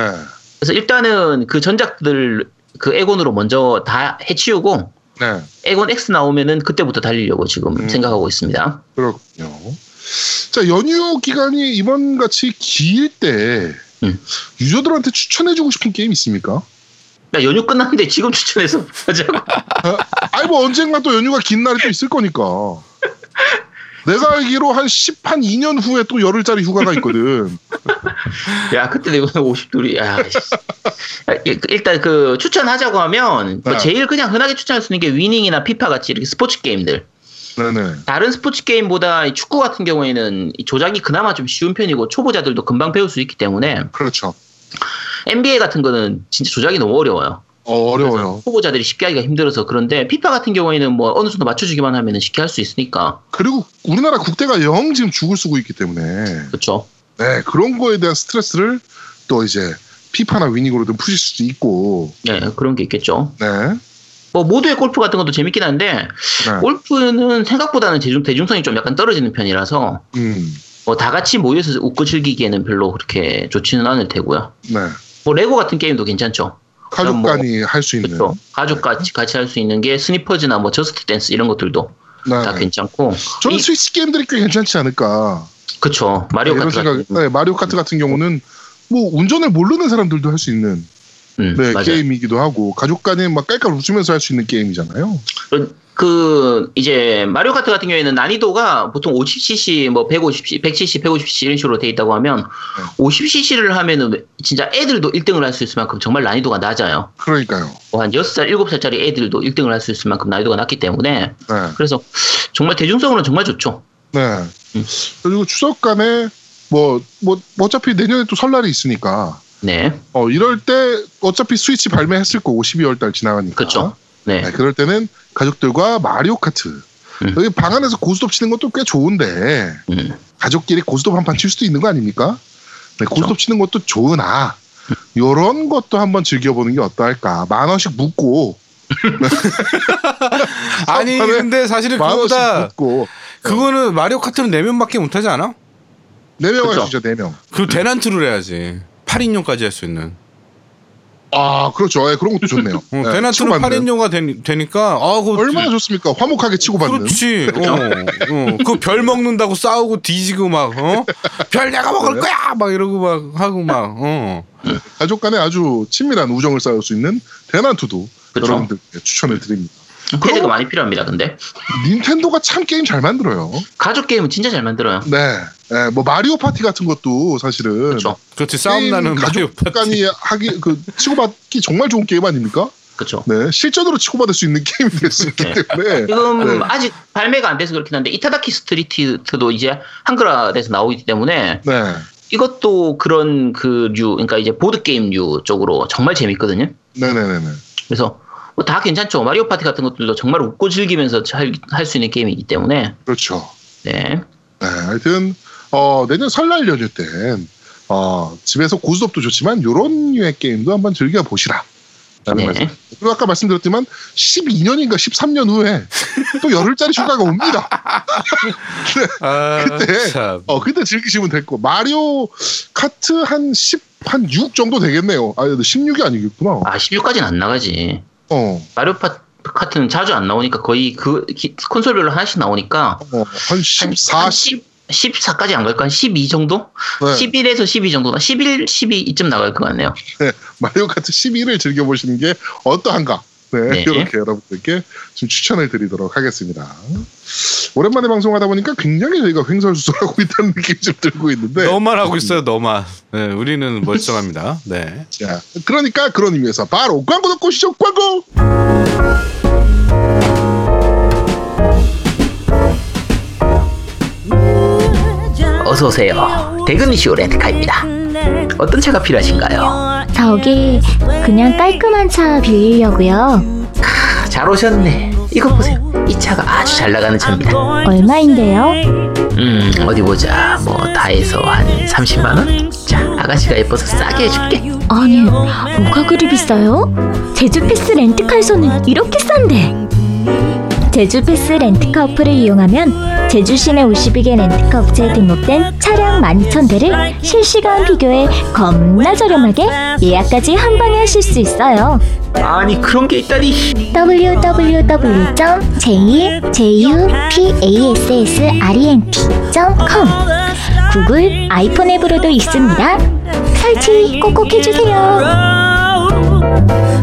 그래서 일단은 그 전작들 그 에곤으로 먼저 다 해치우고 네, 에곤 X 나오면은 그때부터 달리려고 지금 음. 생각하고 있습니다. 그렇군요. 자 연휴 기간이 이번 같이 길 때 음. 유저들한테 추천해주고 싶은 게임 있습니까? 야, 연휴 끝났는데 지금 추천해서 하자고. 아니 뭐 언젠가 또 연휴가 긴 날이 또 있을 거니까. 내가 알기로 한 10, 한 2년 후에 또 열흘짜리 휴가가 있거든. 야, 그때 내가 50둘이, 야, 이- 일단 그 추천하자고 하면, 뭐 네. 제일 그냥 흔하게 추천할 수 있는 게 위닝이나 피파 같이 이렇게 스포츠 게임들. 네네. 다른 스포츠 게임보다 이 축구 같은 경우에는 이 조작이 그나마 좀 쉬운 편이고 초보자들도 금방 배울 수 있기 때문에 그렇죠. NBA 같은 거는 진짜 조작이 너무 어려워요. 어, 어려워요. 초보자들이 쉽게 하기가 힘들어서 그런데 피파 같은 경우에는 뭐 어느 정도 맞춰주기만 하면 쉽게 할 수 있으니까 그리고 우리나라 국대가 영 지금 죽을 쓰고 있기 때문에 그렇죠. 네 그런 거에 대한 스트레스를 또 이제 피파나 위닝으로든 푸실 수도 있고 네, 그런 게 있겠죠. 네. 뭐 모두의 골프 같은 것도 재밌긴 한데 네. 골프는 생각보다는 대중, 대중성이 좀 약간 떨어지는 편이라서 음. 뭐 다 같이 모여서 웃고 즐기기에는 별로 그렇게 좋지는 않을 테고요. 네. 뭐 레고 같은 게임도 괜찮죠. 가족 뭐- 간이 할수 있는 그렇죠. 가족 같이 같이 할 수 있는 게 스니퍼즈나 뭐 Just Dance 이런 것들도 네. 다 괜찮고. 저는 이- 스위치 게임들이 꽤 괜찮지 않을까 그쵸. 마리오 이런 카트 생각 같은. 네, 마리오 카트 같은 경우는 뭐 운전을 모르는 사람들도 할 수 있는 음, 네, 맞아요. 게임이기도 하고 가족 간에 막 깔깔 웃으면서 할 수 있는 게임이잖아요. 그 이제 마리오 카트 같은 경우에는 난이도가 보통 50cc, 뭐 150cc, 170, 150cc 이런 식으로 돼 있다고 하면 50cc를 하면은 진짜 애들도 1등을 할 수 있을 만큼 정말 난이도가 낮아요. 그러니까요. 뭐 한 6살, 7살짜리 애들도 1등을 할 수 있을 만큼 난이도가 낮기 때문에 네. 그래서 정말 대중성으로는 정말 좋죠. 네. 음. 그리고 추석 간에 뭐, 뭐, 어차피 내년에 또 설날이 있으니까, 네. 어, 이럴 때 어차피 스위치 발매했을 거고, 12월 달 지나가니까. 그쵸. 네. 네, 그럴 때는 가족들과 마리오 카트. 음. 여기 방 안에서 고스톱 치는 것도 꽤 좋은데, 음. 가족끼리 고스톱 한 판 칠 수도 있는 거 아닙니까? 네, 고스톱 치는 것도 좋으나, 요런 것도 한번 즐겨보는 게 어떨까. 만 원씩 묻고, 아니 근데 사실은 그거보다 묻고, 그거는 마리오 카트는 4명밖에 못하지 않아? 네명 그쵸. 하시죠, 네 명. 그 대난투를 해야지 8인용까지 할 수 있는 아, 그렇죠. 예, 그런 것도 좋네요. 어, 네, 대난투는 치고받는. 8인용까지 되니까 아, 그거 얼마나 좋습니까? 화목하게 치고받는. 그렇지. 어, 어. 그 별 먹는다고 싸우고 뒤지고 막, 어? 별 내가 먹을 네. 거야! 막 이러고 막 하고 막, 어. 가족 간에 아주 친밀한 우정을 쌓을 수 있는 대난투도. 여러분들께 추천을 드립니다. 패드가 그럼- 많이 필요합니다. 근데 닌텐도가 참 게임 잘 만들어요. 가족 게임은 진짜 잘 만들어요. 네. 네, 뭐 마리오 파티 같은 것도 사실은 그렇죠. 그렇지. 싸움 게임 나는 마리오 가족 파티. 간이 하기 그 치고받기 정말 좋은 게임 아닙니까? 그렇죠. 네, 실전으로 치고받을 수 있는 게임이 될 수 있기 네. 때문에 지금 네. 아직 발매가 안 돼서 그렇긴 한데 이타다키 스트리트도 이제 한글화돼서 나오기 때문에 네, 이것도 그런 그 류, 그러니까 이제 보드 게임 류 쪽으로 정말 재밌거든요. 네, 네, 네, 네. 그래서 뭐 다 괜찮죠. 마리오 파티 같은 것들도 정말 웃고 즐기면서 할 수 있는 게임이기 때문에 그렇죠. 네. 네, 하여튼 어, 내년 설날 연휴 땐 어, 집에서 고스톱도 좋지만 요런 류의 게임도 한번 즐겨 보시라. 라는 네. 말씀. 그리고 아까 말씀드렸지만 12년인가 13년 후에 또 열흘짜리 휴가가 옵니다. 아, 그때 참. 어, 그때 즐기시면 될 거. 마리오 카트 한 10, 한 6 정도 되겠네요. 아, 16이 아니겠구나. 아 16까지는 안 나가지. 어, 마리오 파 카트는 자주 안 나오니까 거의 그 기- 콘솔별로 하나씩 나오니까 어, 한 14, 10, 14까지 안 갈까? 한12 정도? 네. 11에서 12 정도나 11, 12 이쯤 나갈 것 같네요. 네, 마리오 카트 11을 즐겨보시는 게 어떠한가? 네, 네. 이렇게 여러분들께 좀 추천을 드리도록 하겠습니다. 오랜만에 방송하다 보니까 굉장히 저희가 횡설수설하고 있다는 느낌이 좀 들고 있는데. 너만 하고 있어요, 너만. 네, 우리는 멀쩡합니다. 네. 자, 그러니까 그런 의미에서 바로 광고 듣고 오시죠, 광고! 어서 오세요. 대근이쇼 렌트카입니다. 어떤 차가 필요하신가요? 저기 그냥 깔끔한 차 빌리려고요. 아, 잘 오셨네. 이거 보세요. 이 차가 아주 잘 나가는 차입니다. 얼마인데요? 음, 어디 보자. 뭐 다 해서 한 30만 원? 자, 아가씨가 예뻐서 싸게 해줄게. 아니 뭐가 그리 비싸요? 제주 패스 렌트카에서는 이렇게 싼데. 제주 패스 렌트카 어플을 이용하면 제주 시내 52개 렌트카 업체에 등록된 차량 12,000대를 실시간 비교해 겁나 저렴하게 예약까지 한 방에 하실 수 있어요. 아니 그런 게 있다니. www.jupassrent.com 구글 아이폰 앱으로도 있습니다. 설치 꼭꼭 해주세요.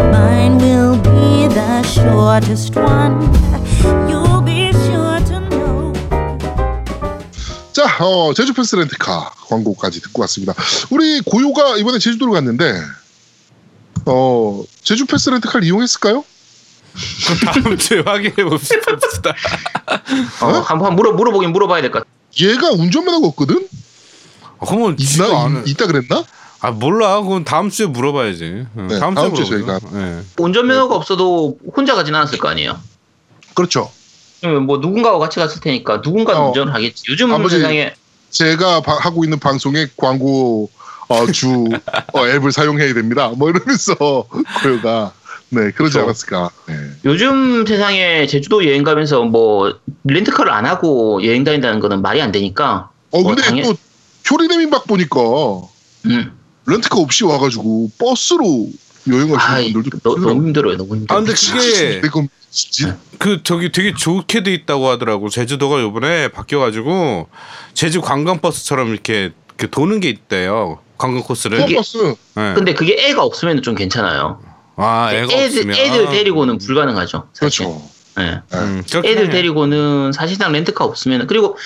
Mine will be the shortest one. 자, 어, 제주 패스 렌트카 광고까지 듣고 왔습니다. 우리 고요가 이번에 제주도로 갔는데, 어, 제주 패스 렌트카를 이용했을까요? 그럼 다음 주에 확인해 봅시다. 어, 한번 물어 물어보긴 물어봐야 될 것 같아. 얘가 운전면허가 없거든? 그러면 지도 있나? 안 있다 그랬나? 아 몰라. 그건 다음 주에 물어봐야지. 응, 네, 다음, 다음 주에 주에 물어보죠. 네. 운전면허가 없어도 혼자 가진 않았을 거 아니에요. 그렇죠. 그러면 뭐 누군가와 같이 갔을 테니까 누군가는 어. 운전을 하겠지. 요즘 아버지- 세상에 제가 바- 하고 있는 방송에 광고 어, 주 어, 앱을 사용해야 됩니다. 뭐 이러면서 고요가 네 그러지 그렇죠. 않았을까. 네. 요즘 세상에 제주도 여행 가면서 뭐 렌트카를 안 하고 여행 다닌다는 거는 말이 안 되니까. 어뭐 근데 당연- 또 효리네민박 보니까 음. 렌트카 없이 와가지고 버스로 여행 아, 가시는 분들도 너. 너무 힘들어요. 너무 힘들어. 아 근데 그게 그 저기 되게 좋게 돼 있다고 하더라고. 제주도가 요번에 바뀌어 가지고 제주 관광 버스처럼 이렇게 그 도는 게 있대요. 관광 코스를. 이게- 버스 네. 근데 그게 애가 없으면 좀 괜찮아요. 아 애가 애들, 없으면 애들 데리고는 불가능하죠. 사실. 그렇죠. 예. 음, 그렇긴 애들 해. 데리고는 사실상 렌트카 없으면 그리고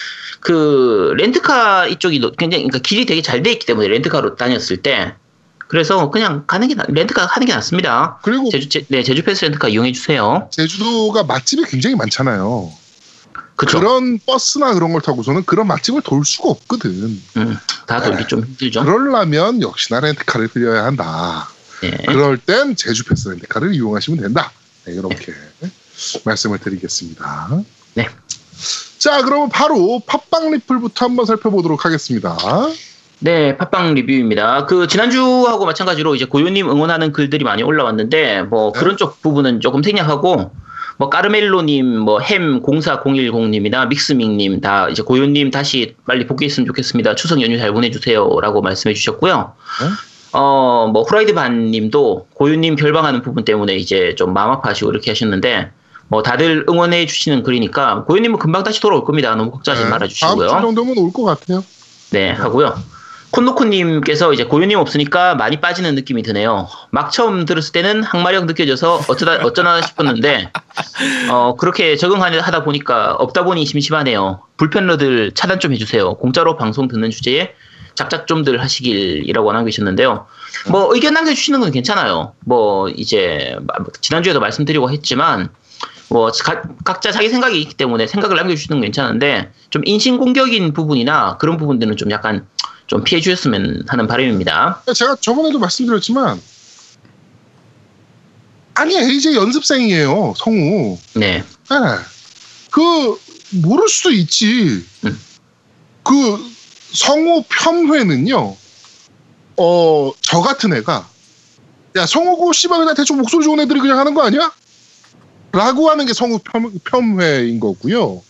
그 렌트카 이쪽이 노- 굉장히 그러니까 길이 되게 잘 돼 있기 때문에 렌트카로 다녔을 때 그래서 그냥 가는 게 나- 렌트카 하는 게 낫습니다. 그리고 제주 제, 네 제주 패스 렌트카 이용해 주세요. 제주도가 맛집이 굉장히 많잖아요. 그쵸? 그런 버스나 그런 걸 타고서는 그런 맛집을 돌 수가 없거든. 음, 다 돌기 좀 힘들죠. 그러려면 역시나 렌트카를 빌려야 한다. 예. 그럴 땐 제주 패스 렌트카를 이용하시면 된다. 네, 이렇게 말씀을 드리겠습니다. 네. 자, 그러면 바로 팟빵 리플부터 한번 살펴보도록 하겠습니다. 네, 팟빵 리뷰입니다. 그 지난주하고 마찬가지로 이제 고요님 응원하는 글들이 많이 올라왔는데 뭐 네. 그런 쪽 부분은 조금 생략하고 뭐 까르멜로님, 뭐햄 04010님이나 믹스밍님 다 이제 고요님 다시 빨리 복귀했으면 좋겠습니다. 추석 연휴 잘 보내주세요라고 말씀해주셨고요. 네. 어, 뭐 후라이드 반님도 고요님 결방하는 부분 때문에 이제 좀 마음 아파하시고 이렇게 하셨는데 뭐 다들 응원해 주시는 글이니까 고요님은 금방 다시 돌아올 겁니다. 너무 걱정하지 네, 말아 주시고요. 다음 주 정도면 올 것 같아요. 네, 하고요. 콘노코님께서 이제 고유님 없으니까 많이 빠지는 느낌이 드네요. 막 처음 들었을 때는 항마력 느껴져서 어쩌다, 어쩌나 싶었는데, 어, 그렇게 적응하다 보니까 없다 보니 심심하네요. 불편러들 차단 좀 해주세요. 공짜로 방송 듣는 주제에 작작 좀들 하시길이라고 남기셨는데요. 뭐 의견 남겨주시는 건 괜찮아요. 뭐 이제 지난주에도 말씀드리고 했지만, 뭐 가- 각자 자기 생각이 있기 때문에 생각을 남겨주시는 건 괜찮은데 좀 인신공격인 부분이나 그런 부분들은 좀 약간 좀 피해 주셨으면 하는 바람입니다. 제가 저번에도 말씀드렸지만, 아니, AJ 연습생이에요, 성우. 네. 네. 그, 모를 수도 있지. 음. 그, 성우 편회는요, 어, 저 같은 애가, 야, 성우고, 씨발, 그냥 대충 목소리 좋은 애들이 그냥 하는 거 아니야? 라고 하는 게 성우 편, 편회인 거고요.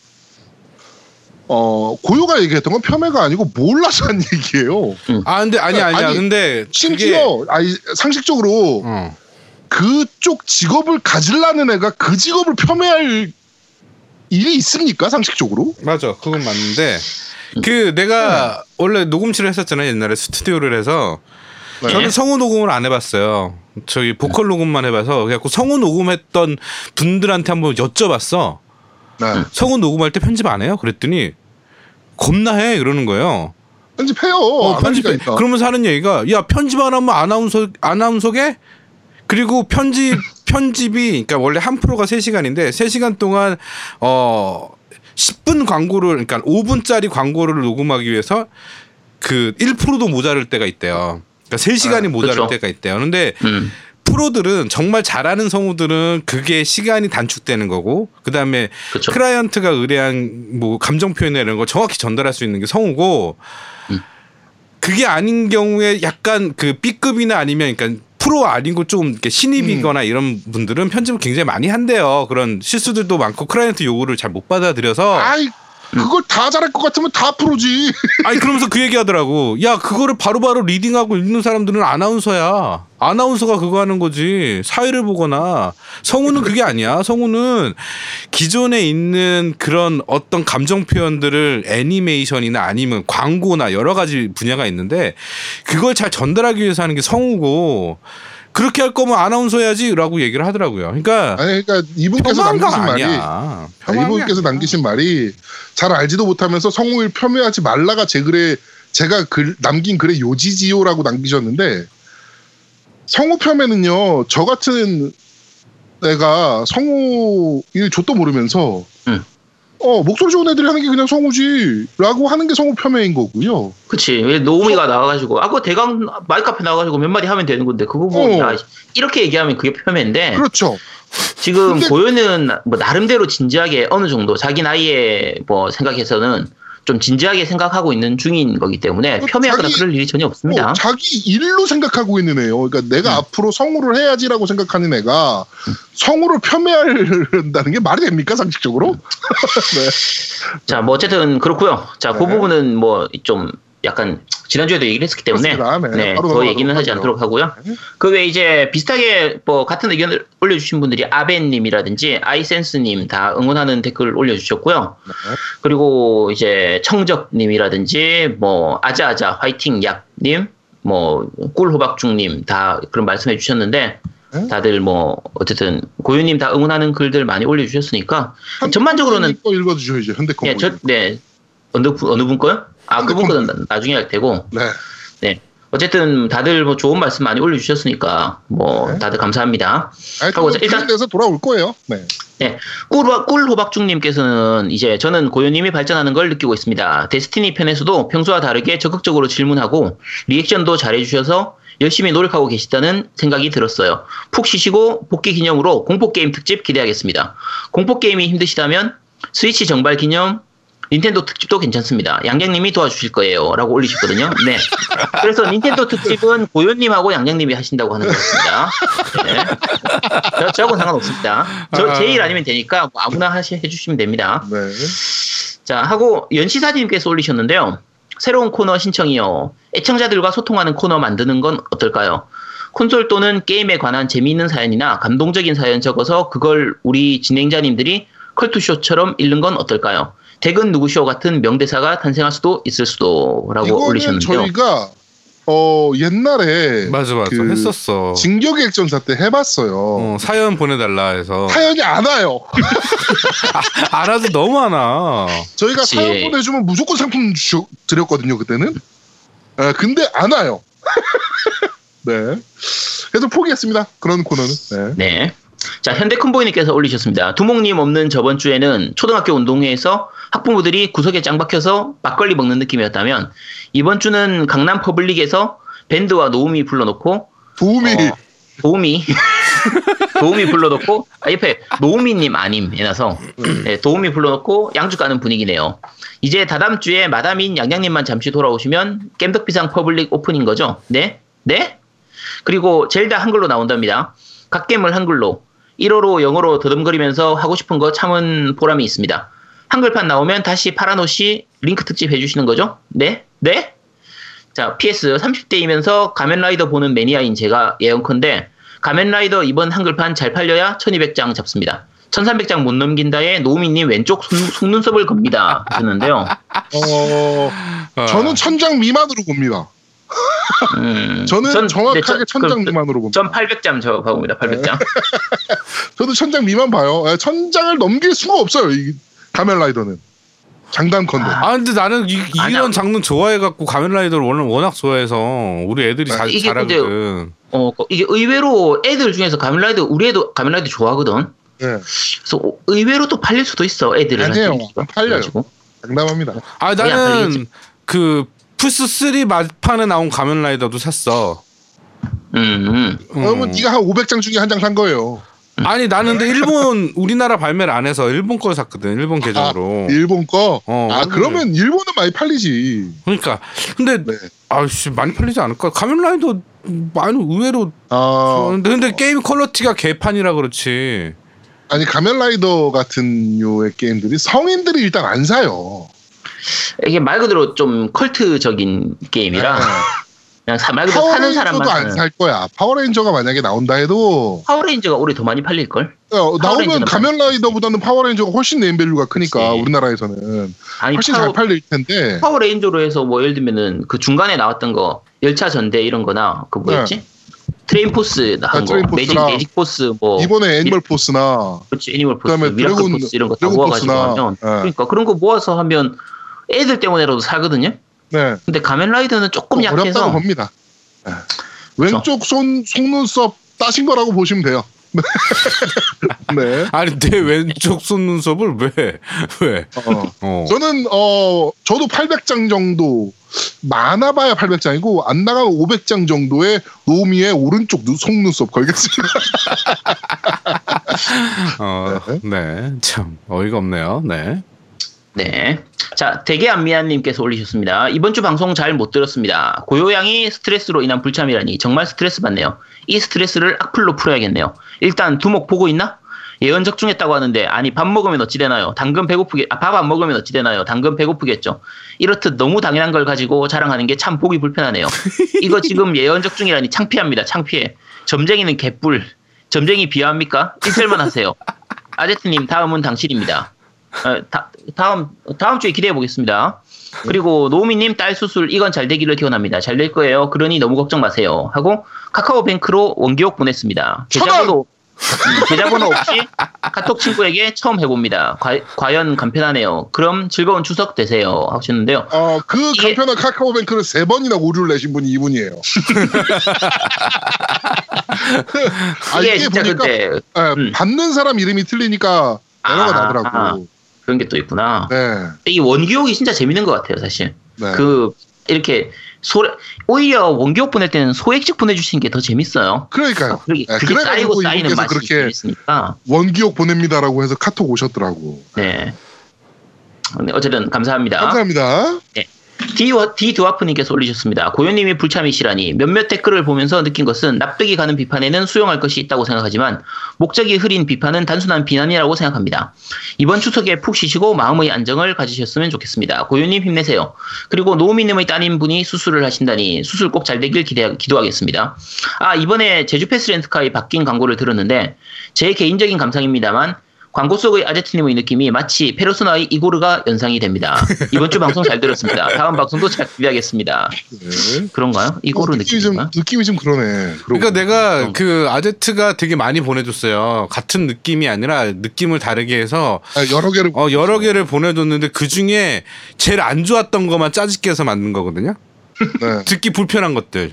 어, 고요가 얘기했던 건 편회가 아니고 몰라서 한 얘기예요. 아 근데 아니 아니야. 아니, 근데 그게 심지어, 아니, 상식적으로 어. 그쪽 직업을 가질라는 애가 그 직업을 폄훼할 일이 있습니까? 상식적으로? 맞아. 그건 맞는데 그 내가 원래 녹음실을 했었잖아요 옛날에 스튜디오를 해서 네. 저는 성우 녹음을 안 해봤어요. 저기 보컬 녹음만 해봐서 그래갖고 성우 녹음했던 분들한테 한번 여쭤봤어. 네. 성우 녹음할 때 편집 안 해요? 그랬더니 겁나 해 그러는 거예요. 편집해요. 어, 편집해. 하니까. 그러면서 하는 얘기가 야 편집 안 하면 아나운서 아나운서게 그리고 편집 편집이 그러니까 원래 한 프로가 3시간인데 3시간 동안 어 10분 광고를 그러니까 5분짜리 광고를 녹음하기 위해서 그 1%도 모자랄 때가 있대요. 그러니까 3시간이 아, 모자랄 그쵸. 때가 있대요. 근데 음. 프로들은 정말 잘하는 성우들은 그게 시간이 단축되는 거고 그다음에 그쵸. 클라이언트가 의뢰한 뭐 감정 표현이나 이런 걸 정확히 전달할 수 있는 게 성우고 음. 그게 아닌 경우에 약간 그 B급이나 아니면 그러니까 프로 아니고 좀 이렇게 신입이거나 이런 분들은 편집을 굉장히 많이 한대요. 그런 실수들도 많고 클라이언트 요구를 잘 못 받아들여서 아이 그걸 다 잘할 것 같으면 다 프로지. 아니 그러면서 그 얘기하더라고. 야 그거를 바로 바로 리딩하고 읽는 사람들은 아나운서야. 아나운서가 그거 하는 거지. 사회를 보거나 성우는 그게 아니야. 성우는 기존에 있는 그런 어떤 감정 표현들을 애니메이션이나 아니면 광고나 여러 가지 분야가 있는데 그걸 잘 전달하기 위해서 하는 게 성우고 그렇게 할 거면 아나운서 해야지라고 얘기를 하더라고요. 그러니까 아니 그러니까 이분께서 남기신 말이 아니야. 아, 이분께서 아니야. 남기신 말이 잘 알지도 못하면서 성우를 폄훼하지 말라가 제 글에 제가 글 남긴 글에 요지지요라고 남기셨는데 성우 폄훼는요 저 같은 애가 성우일 족도 모르면서 응. 어 목소리 좋은 애들이 하는 게 그냥 성우지라고 하는 게 성우 폄훼인 거고요. 그치. 왜 노우미가 나와가지고, 아, 그거 대강 마이크 앞에 나와가지고 몇 마디 하면 되는 건데, 그거 뭐, 어. 야, 이렇게 얘기하면 그게 폄훼인데, 그렇죠. 지금 고현은 뭐 나름대로 진지하게 어느 정도 자기 나이에 뭐 생각해서는 좀 진지하게 생각하고 있는 중인 거기 때문에 어, 폄훼하거나 그럴 일이 전혀 없습니다. 어, 자기 일로 생각하고 있는 애요. 그러니까 내가 음. 앞으로 성우를 해야지라고 생각하는 애가 성우를 폄훼한다는 게 말이 됩니까 상식적으로? 자, 뭐 어쨌든 그렇고요. 자, 그 네. 부분은 뭐 좀 약간 지난주에도 얘기를 했었기 때문에 그렇습니다. 네, 네, 더 얘기는 하지. 않도록 하고요. 네. 그 외에 이제 비슷하게 뭐 같은 의견을 올려주신 분들이 아벤님이라든지 아이센스님 다 응원하는 댓글 올려주셨고요. 네. 그리고 이제 청적님이라든지 뭐 아자아자 화이팅 약님 뭐 꿀호박죽님 다 그런 말씀해 주셨는데 네. 다들 뭐 어쨌든 고유님 다 응원하는 글들 많이 올려주셨으니까 전반적으로는 또 읽어주셔야죠 현대컴. 예, 저, 네 어느 분 어느 분 거요? 아 그분 거는 나- 나중에 할 테고 네. 어쨌든 다들 뭐 좋은 말씀 많이 올려주셨으니까 뭐 네. 다들 감사합니다. 아니, 하고 일단 돼서 돌아올 거예요. 네. 꿀호박, 꿀호박죽님께서는 이제 저는 고요님이 발전하는 걸 느끼고 있습니다. 데스티니 편에서도 평소와 다르게 적극적으로 질문하고 리액션도 잘해주셔서 열심히 노력하고 계시다는 생각이 들었어요. 푹 쉬시고 복귀 기념으로 공포 게임 특집 기대하겠습니다. 공포 게임이 힘드시다면 스위치 정발 기념 닌텐도 특집도 괜찮습니다. 양양님이 도와주실 거예요. 라고 올리셨거든요. 네. 그래서 닌텐도 특집은 고요님하고 양양님이 하신다고 하는 거였습니다. 네. 저, 저하고는 상관없습니다. 저, 제일 아니면 되니까 뭐 아무나 하시, 해주시면 됩니다. 네. 자, 하고 연시사님께서 올리셨는데요. 새로운 코너 신청이요. 애청자들과 소통하는 코너 만드는 건 어떨까요? 콘솔 또는 게임에 관한 재미있는 사연이나 감동적인 사연 적어서 그걸 우리 진행자님들이 컬투쇼처럼 읽는 건 어떨까요? 대근 누구쇼 같은 명대사가 탄생할 수도 있을 수도라고 이거는 올리셨는데요. 저희가 어 옛날에 맞아 맞아 그 했었어. 진격의 액전사 때 해봤어요. 어, 사연 보내달라 해서 사연이 안 와요. 알아도 너무 많아. 저희가 그치. 사연 보내주면 무조건 상품 주, 드렸거든요 그때는. 아, 근데 안 와요. 네. 그래서 포기했습니다. 그런 코너는. 네. 네. 자, 현대큰보이님께서 올리셨습니다. 두목님 없는 저번 주에는 초등학교 운동회에서 학부모들이 구석에 짱 박혀서 막걸리 먹는 느낌이었다면 이번 주는 강남 퍼블릭에서 밴드와 노움이 불러놓고 도움이 어, 도우미 도우미 불러놓고 아, 옆에 노우미님 아님 해놔서 네, 도우미 불러놓고 양주 가는 분위기네요. 이제 다다음 주에 마담인 양양님만 잠시 돌아오시면 겜덕비상 퍼블릭 오픈인 거죠? 네? 네? 그리고 젤다 한글로 나온답니다. 갓겜을 한글로 1호로 영어로 더듬거리면서 하고 싶은 거 참은 보람이 있습니다. 한글판 나오면 다시 파라노시 링크 특집 해주시는 거죠? 네? 네? 자, PS 30대이면서 가면라이더 보는 매니아인 제가 예언컨대 가면라이더 이번 한글판 잘 팔려야 1200장 잡습니다. 1300장 못 넘긴다에 노미님 왼쪽 속, 속눈썹을 겁니다. 하셨는데요. 어, 어. 저는 천장 미만으로 봅니다. 음, 저는 전- 정확하게 네, 전- 천장 그- 미만으로 봅니다. 전 800장 저 봐봅니다. 800장. 저도 천장 미만 봐요. 예, 천장을 넘길 수가 없어요. 이 가면라이더는 장단컨대. 아 근데 나는 이, 아니야. 이런 장르 좋아해갖고 가면라이더를 워낙 워낙 좋아해서 우리 애들이 잘 이게 근데- 잘하거든. 어, 이게 의외로 애들 중에서 가면라이더 우리 애도 가면라이더 좋아하거든. 예, 그래서 의외로 또 팔릴 수도 있어 애들을 아니에요. 안 팔려요. 장담합니다. 아 나는. 그 플스 3 막판에 나온 가면 라이더도 샀어. 음, 음. 그러면 음. 네가 한 500장 중에 한 장 산 거예요. 아니 나는 근데 일본 우리나라 발매를 안 해서 일본 걸 샀거든. 일본 계정으로. 일본 거. 어, 아 그래. 그러면 일본은 많이 팔리지. 그러니까 근데 네. 아씨 많이 팔리지 않을까? 가면라이더 많이 의외로 아 근데, 근데 게임 quality가 개판이라 그렇지. 아니 가면라이더 같은 류의 게임들이 성인들이 일단 안 사요. 이게 말 그대로 좀 컬트적인 게임이라 네. 그냥 사, 말 그대로 사는 사람만 안살 거야. 파워레인저가 만약에 나온다 해도 파워레인저가 올해 더 많이 팔릴 걸? 어, 나오면 가면라이더보다는 파워레인저가 훨씬 name value가 크니까 그치. 우리나라에서는 아니 훨씬 파워, 잘 팔릴 텐데. 파워레인저로 해서 뭐 예를 들면은 그 중간에 나왔던 거 열차 전대 이런 거나 그 뭐였지? 트레인 포스 아, 한 거, 매직 매직 포스 뭐 이번에 애니멀 포스나 그렇지 애니멀 포스, 그다음에 미라클 드래곤- 포스 이런 거다 드래곤 모아가지고 하면 예. 그러니까 그런 거 모아서 하면 애들 때문에라도 사거든요. 네 근데 가면라이더는 조금 어렵다고 약해서 봅니다. 네. 왼쪽 손 속눈썹 따신 거라고 보시면 돼요. 네. 아니 내 왼쪽 속눈썹을 왜 왜? 어. 어. 저는 어 저도 800장 정도 많아봐야 800장이고 안 나가면 500장 정도의 노미의 오른쪽 눈- 속눈썹 걸겠습니다. 어, 네. 참 어이가 없네요. 네. 네. 자, 대게 안미안님께서 올리셨습니다. 이번 주 방송 잘 못 들었습니다. 고요양이 스트레스로 인한 불참이라니 정말 스트레스 받네요. 이 스트레스를 악플로 풀어야겠네요. 일단 두목 보고 있나? 예언 적중했다고 하는데 아니 밥 먹으면 어찌 되나요? 당근 배고프게 아, 밥 안 먹으면 어찌 되나요? 당근 배고프겠죠. 이렇듯 너무 당연한 걸 가지고 자랑하는 게 참 보기 불편하네요. 이거 지금 예언 적중이라니 창피합니다. 창피해. 점쟁이는 개뿔. 점쟁이 비하합니까? 일절만 하세요. 아제트님 다음은 당신입니다. 어, 다, 다음 다음 주에 기대해 보겠습니다. 그리고 노미님 딸 수술 이건 잘 되기를 기원합니다. 잘 될 거예요. 그러니 너무 걱정 마세요. 하고 카카오뱅크로 원기옥 보냈습니다. 계좌번호 음, 계좌번호 없이 카톡 친구에게 처음 해봅니다. 과, 연 간편하네요. 그럼 즐거운 추석 되세요. 하셨는데요. 어, 그 이게- 간편한 카카오뱅크를 세 번이나 오류를 내신 분이 이분이에요. 아, 이게 이게 보니까 그때 예, 음. 받는 사람 이름이 틀리니까 에러가 아, 나더라고. 아. 그런 게 또 있구나. 네, 이 원기옥이 진짜 재밌는 것 같아요, 사실. 네. 그 이렇게 소 오히려 원기옥 보낼 때는 소액씩 보내주시는 게 더 재밌어요. 그러니까요. 그게, 네, 그게 쌓이고 쌓이는 맛이 그렇게 재밌으니까. 원기옥 보냅니다라고 해서 카톡 오셨더라고. 네. 네, 어쨌든 감사합니다. 감사합니다. 디, 디 드와프님께서 올리셨습니다. 고현님이 불참이시라니 몇몇 댓글을 보면서 느낀 것은 납득이 가는 비판에는 수용할 것이 있다고 생각하지만 목적이 흐린 비판은 단순한 비난이라고 생각합니다. 이번 추석에 푹 쉬시고 마음의 안정을 가지셨으면 좋겠습니다. 고현님 힘내세요. 그리고 노우미님의 따님분이 수술을 하신다니 수술 꼭 잘 되길 기대, 기도하겠습니다. 아 이번에 제주 패스 렌트카의 바뀐 광고를 들었는데 제 개인적인 감상입니다만 광고 속의 아제트님의 느낌이 마치 페르소나의 이고르가 연상이 됩니다. 이번 주 방송 잘 들었습니다. 다음 방송도 잘 기대하겠습니다. 네. 그런가요? 이고르 어, 느낌이 좀 느낌인가? 느낌이 좀 그러네. 그러니까 내가 어. 그 아제트가 되게 많이 보내줬어요. 같은 느낌이 아니라 느낌을 다르게 해서 아, 여러 개를 어 여러 개를 보내줬는데 그 중에 제일 안 좋았던 것만 짜집게 해서 만든 거거든요. 네. 듣기 불편한 것들.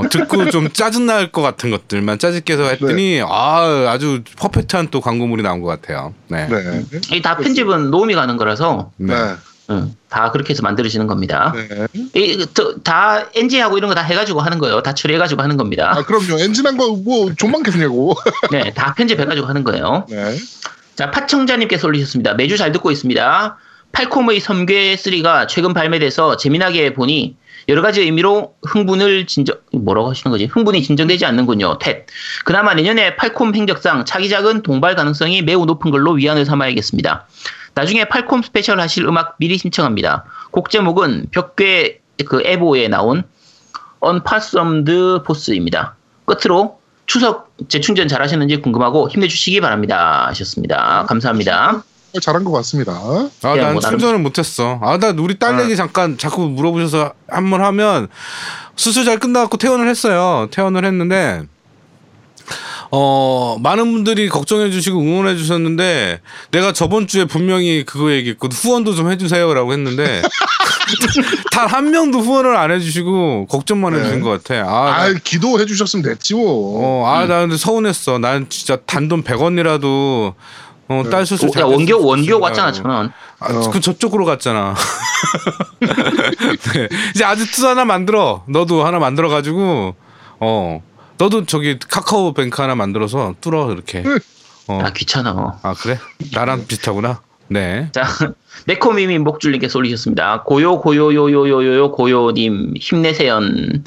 어, 듣고 좀 짜증날 것 같은 것들만 짜집게 해서 했더니 아 아주 퍼펙트한 또 광고물이 나온 것 같아요. 네. 네. 이다 편집은 노움이 가는 거라서 네. 네. 응, 다 그렇게 해서 만들어지는 겁니다. 네. 이, 저, 다 NG하고 이런 거 다 해가지고 하는 거예요. 다 처리해가지고 하는 겁니다. 아 그럼요. 엔진한 거뭐 좀많겠냐고. 네, 다 편집해가지고 하는 거예요. 네. 자, 파청자님께서 올리셨습니다. 매주 잘 듣고 있습니다. 팔콤의 섬괴 3가 최근 발매돼서 재미나게 보니 여러 가지 의미로 흥분을 진정 뭐라고 하시는 거지? 흥분이 진정되지 않는군요. 텟. 그나마 내년에 팔콤 행적상 차기작은 동발 가능성이 매우 높은 걸로 위안을 삼아야겠습니다. 나중에 팔콤 special 하실 음악 미리 신청합니다. 곡 제목은 벽궤 그 Evo에 나온 Unfathomed Force입니다. 끝으로 추석 재충전 잘 하셨는지 궁금하고 힘내주시기 바랍니다. 하셨습니다. 감사합니다. 잘한 것 같습니다. 아, 야, 난뭐 충전을 못했어. 아, 나 우리 딸 아. 얘기 잠깐 자꾸 물어보셔서 한 번 하면 수술 잘 끝나고 퇴원을 했어요. 퇴원을 했는데 어 많은 분들이 걱정해 주시고 응원해 주셨는데 내가 저번 주에 분명히 그거 얘기했고 후원도 좀 해주세요라고 했는데 단 한 명도 후원을 안 해주시고 걱정만 네. 해주신 것 같아. 아, 아, 나- 기도해 주셨으면 됐지 뭐. 어, 아, 나 근데 서운했어. 난 진짜 단돈 100원이라도 어, 딸 수술 오, 잘 야, 원교 원교. 왔잖아 천 원. 아, 어. 그 저쪽으로 갔잖아. 네. 이제 아지트 하나 만들어. 너도 하나 만들어 가지고 어. 너도 저기 카카오 뱅크 하나 만들어서 뚫어 이렇게. 어. 아 귀찮아. 아 그래? 나랑 비슷하구나. 네. 자, 네코미미 목줄님께서 올리셨습니다. 고요, 고요 요요요요, 고요님, 힘내세연.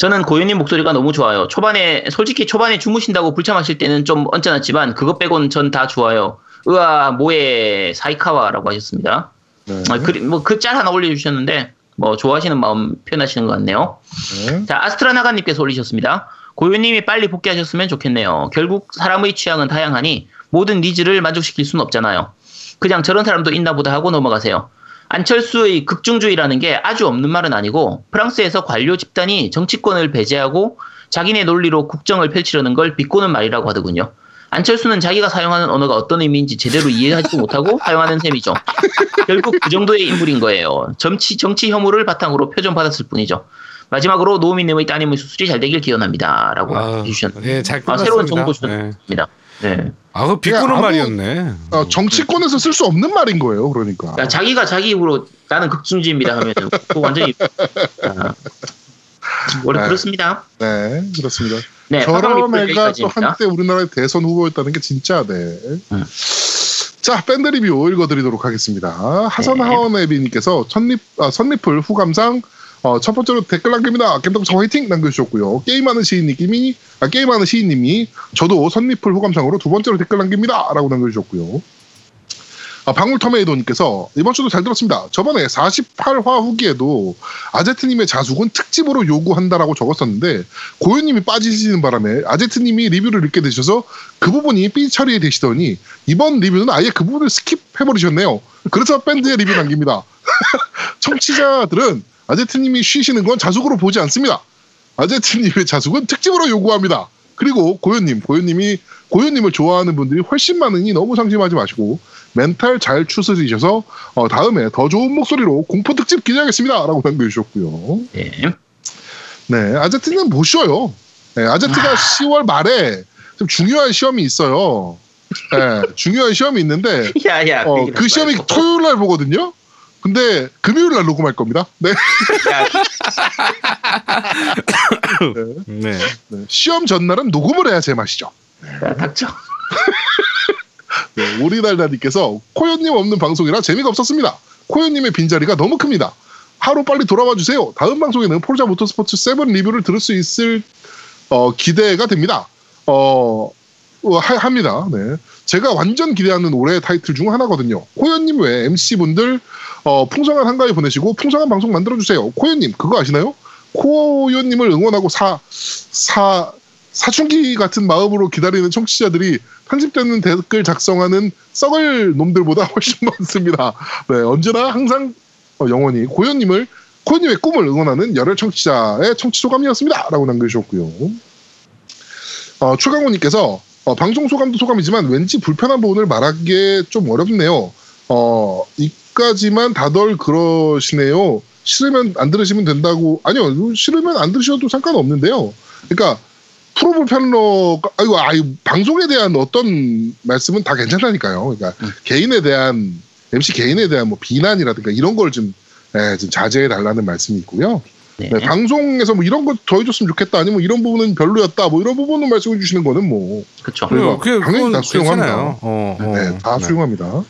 저는 고요님 목소리가 너무 좋아요. 초반에, 솔직히 초반에 주무신다고 불참하실 때는 좀 언짢았지만, 그것 빼곤 전 다 좋아요. 으아, 뭐에, 사이카와라고 하셨습니다. 네. 아, 그, 뭐, 그짤 하나 올려주셨는데, 뭐, 좋아하시는 마음 표현하시는 것 같네요. 네. 자, 아스트라나가님께서 올리셨습니다. 고요님이 빨리 복귀하셨으면 좋겠네요. 결국 사람의 취향은 다양하니 모든 needs를 만족시킬 수는 없잖아요. 그냥 저런 사람도 있나 보다 하고 넘어가세요. 안철수의 극중주의라는 게 아주 없는 말은 아니고 프랑스에서 관료 집단이 정치권을 배제하고 자기네 논리로 국정을 펼치려는 걸 비꼬는 말이라고 하더군요. 안철수는 자기가 사용하는 언어가 어떤 의미인지 제대로 이해하지도 못하고 사용하는 셈이죠. 결국 그 정도의 인물인 거예요. 정치, 정치 혐오를 바탕으로 표전받았을 뿐이죠. 마지막으로 노미님의 따님의 수술이 잘 되길 기원합니다. 라고 아. 예, 잘 아. 새로운 정보 네. 주셨습니다. 네. 아, 그 비꼬는 아무- 말이었네. 어, 정치권에서 쓸 수 없는 말인 거예요. 그러니까. 그러니까 자기가 자기 입으로 나는 극중지입니다 하면 그 완전히 아, 원래 네. 그렇습니다. 네, 그렇습니다. 네, 저런 애가 또. 한때 우리나라의 대선 후보였다는 게 진짜 네. 음. 자, 밴드 리뷰 읽어드리도록 하겠습니다. 하선 네. 하원애비님께서 첫립, 아, 선리플 후감상 어, 첫 번째로 댓글 남깁니다. 겜덕성 화이팅 남겨주셨고요. 게임하는 시인님이, 아, 게임하는 시인님이 저도 선리플 후감상으로 두 번째로 댓글 남깁니다. 라고 남겨주셨고요. 아, 방울터메이도님께서 이번 주도 잘 들었습니다. 저번에 48화 후기에도 아제트님의 자숙은 특집으로 요구한다라고 적었었는데 고요님이 빠지시는 바람에 아제트님이 리뷰를 읽게 되셔서 그 부분이 삐 처리해 되시더니 이번 리뷰는 아예 그 부분을 skip해버리셨네요. 그래서 밴드에 리뷰 남깁니다. 청취자들은 아제트님이 쉬시는 건 자숙으로 보지 않습니다. 아제트님의 자숙은 특집으로 요구합니다. 그리고 고요님, 고요님이 고요님을 좋아하는 분들이 훨씬 많으니 너무 상심하지 마시고 멘탈 잘 추스리셔서 어, 다음에 더 좋은 목소리로 공포 특집 기대하겠습니다.라고 남겨주셨고요. 네. 네, 아제트는 못 쉬어요. 네, 아제트가 10월 말에 좀 중요한 시험이 있어요. 네, 중요한 시험이 있는데 야 야 어, 그 시험이 토요일 날 보거든요. 근데 금요일 날 녹음할 겁니다. 네, 네. 네, 시험 전날은 녹음을 해야 제맛이죠. 야, 닥쳐. 네, 오리달달님께서 코요님 없는 방송이라 재미가 없었습니다. 코요님의 빈자리가 너무 큽니다. 하루 빨리 돌아와 주세요. 다음 방송에는 포르자 모터스포츠 7 리뷰를 들을 수 있을 어, 기대가 됩니다. 어, 어, 하, 합니다. 네. 제가 완전 기대하는 올해의 타이틀 중 하나거든요. 코요님 외에 MC분들 어, 풍성한 한가위 보내시고 풍성한 방송 만들어주세요. 코요님 그거 아시나요? 코요님을 응원하고 사, 사, 사춘기 같은 마음으로 기다리는 청취자들이 편집되는 댓글 작성하는 썩을 놈들보다 훨씬 많습니다. 네, 언제나 항상 어, 영원히 고현님을 고현님의 꿈을 응원하는 열혈 청취자의 청취 소감이었습니다. 라고 남겨주셨고요. 어, 최강호님께서 어, 방송 소감도 소감이지만 왠지 불편한 부분을 말하기에 좀 어렵네요. 어, 이 까지만 다들 그러시네요. 싫으면 안 들으시면 된다고 아니요 싫으면 안 들으셔도 상관없는데요. 그러니까 프로 불편러가 아이고 아이 방송에 대한 어떤 말씀은 다 괜찮다니까요. 그러니까 음. 개인에 대한 MC 개인에 대한 뭐 비난이라든가 이런 걸좀 예, 좀 자제해 달라는 말씀이 있고요. 네. 네, 방송에서 뭐 이런 거 더 해줬으면 좋겠다 아니면 이런 부분은 별로였다 뭐 이런 부분을 말씀해 주시는 거는 뭐 그렇죠. 그래요. 그게 당연히 다 수용합니다. 어, 어. 네, 다 수용합니다.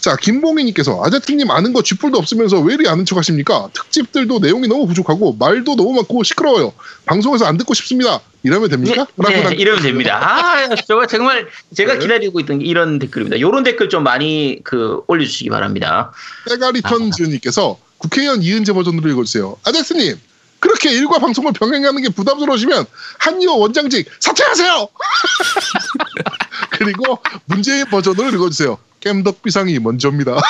자, 김봉희님께서 아제트님 아는 거 쥐뿔도 없으면서 왜 이리 아는 척 하십니까? 특집들도 내용이 너무 부족하고 말도 너무 많고 시끄러워요. 방송에서 안 듣고 싶습니다. 이러면 됩니까? 네, 남- 이러면 됩니다. 아, 저거 정말 제가 네. 기다리고 있던 게 이런 댓글입니다. 이런 댓글 좀 많이 그 올려주시기 바랍니다. 때가리 턴즈님께서 국회의원 이은재 버전으로 읽어주세요. 아제트님, 그렇게 일과 방송을 병행하는 게 부담스러우시면 한의원 원장직 사퇴하세요. 그리고 문재인 버전을 읽어주세요. 깸덕 비상이 먼저입니다.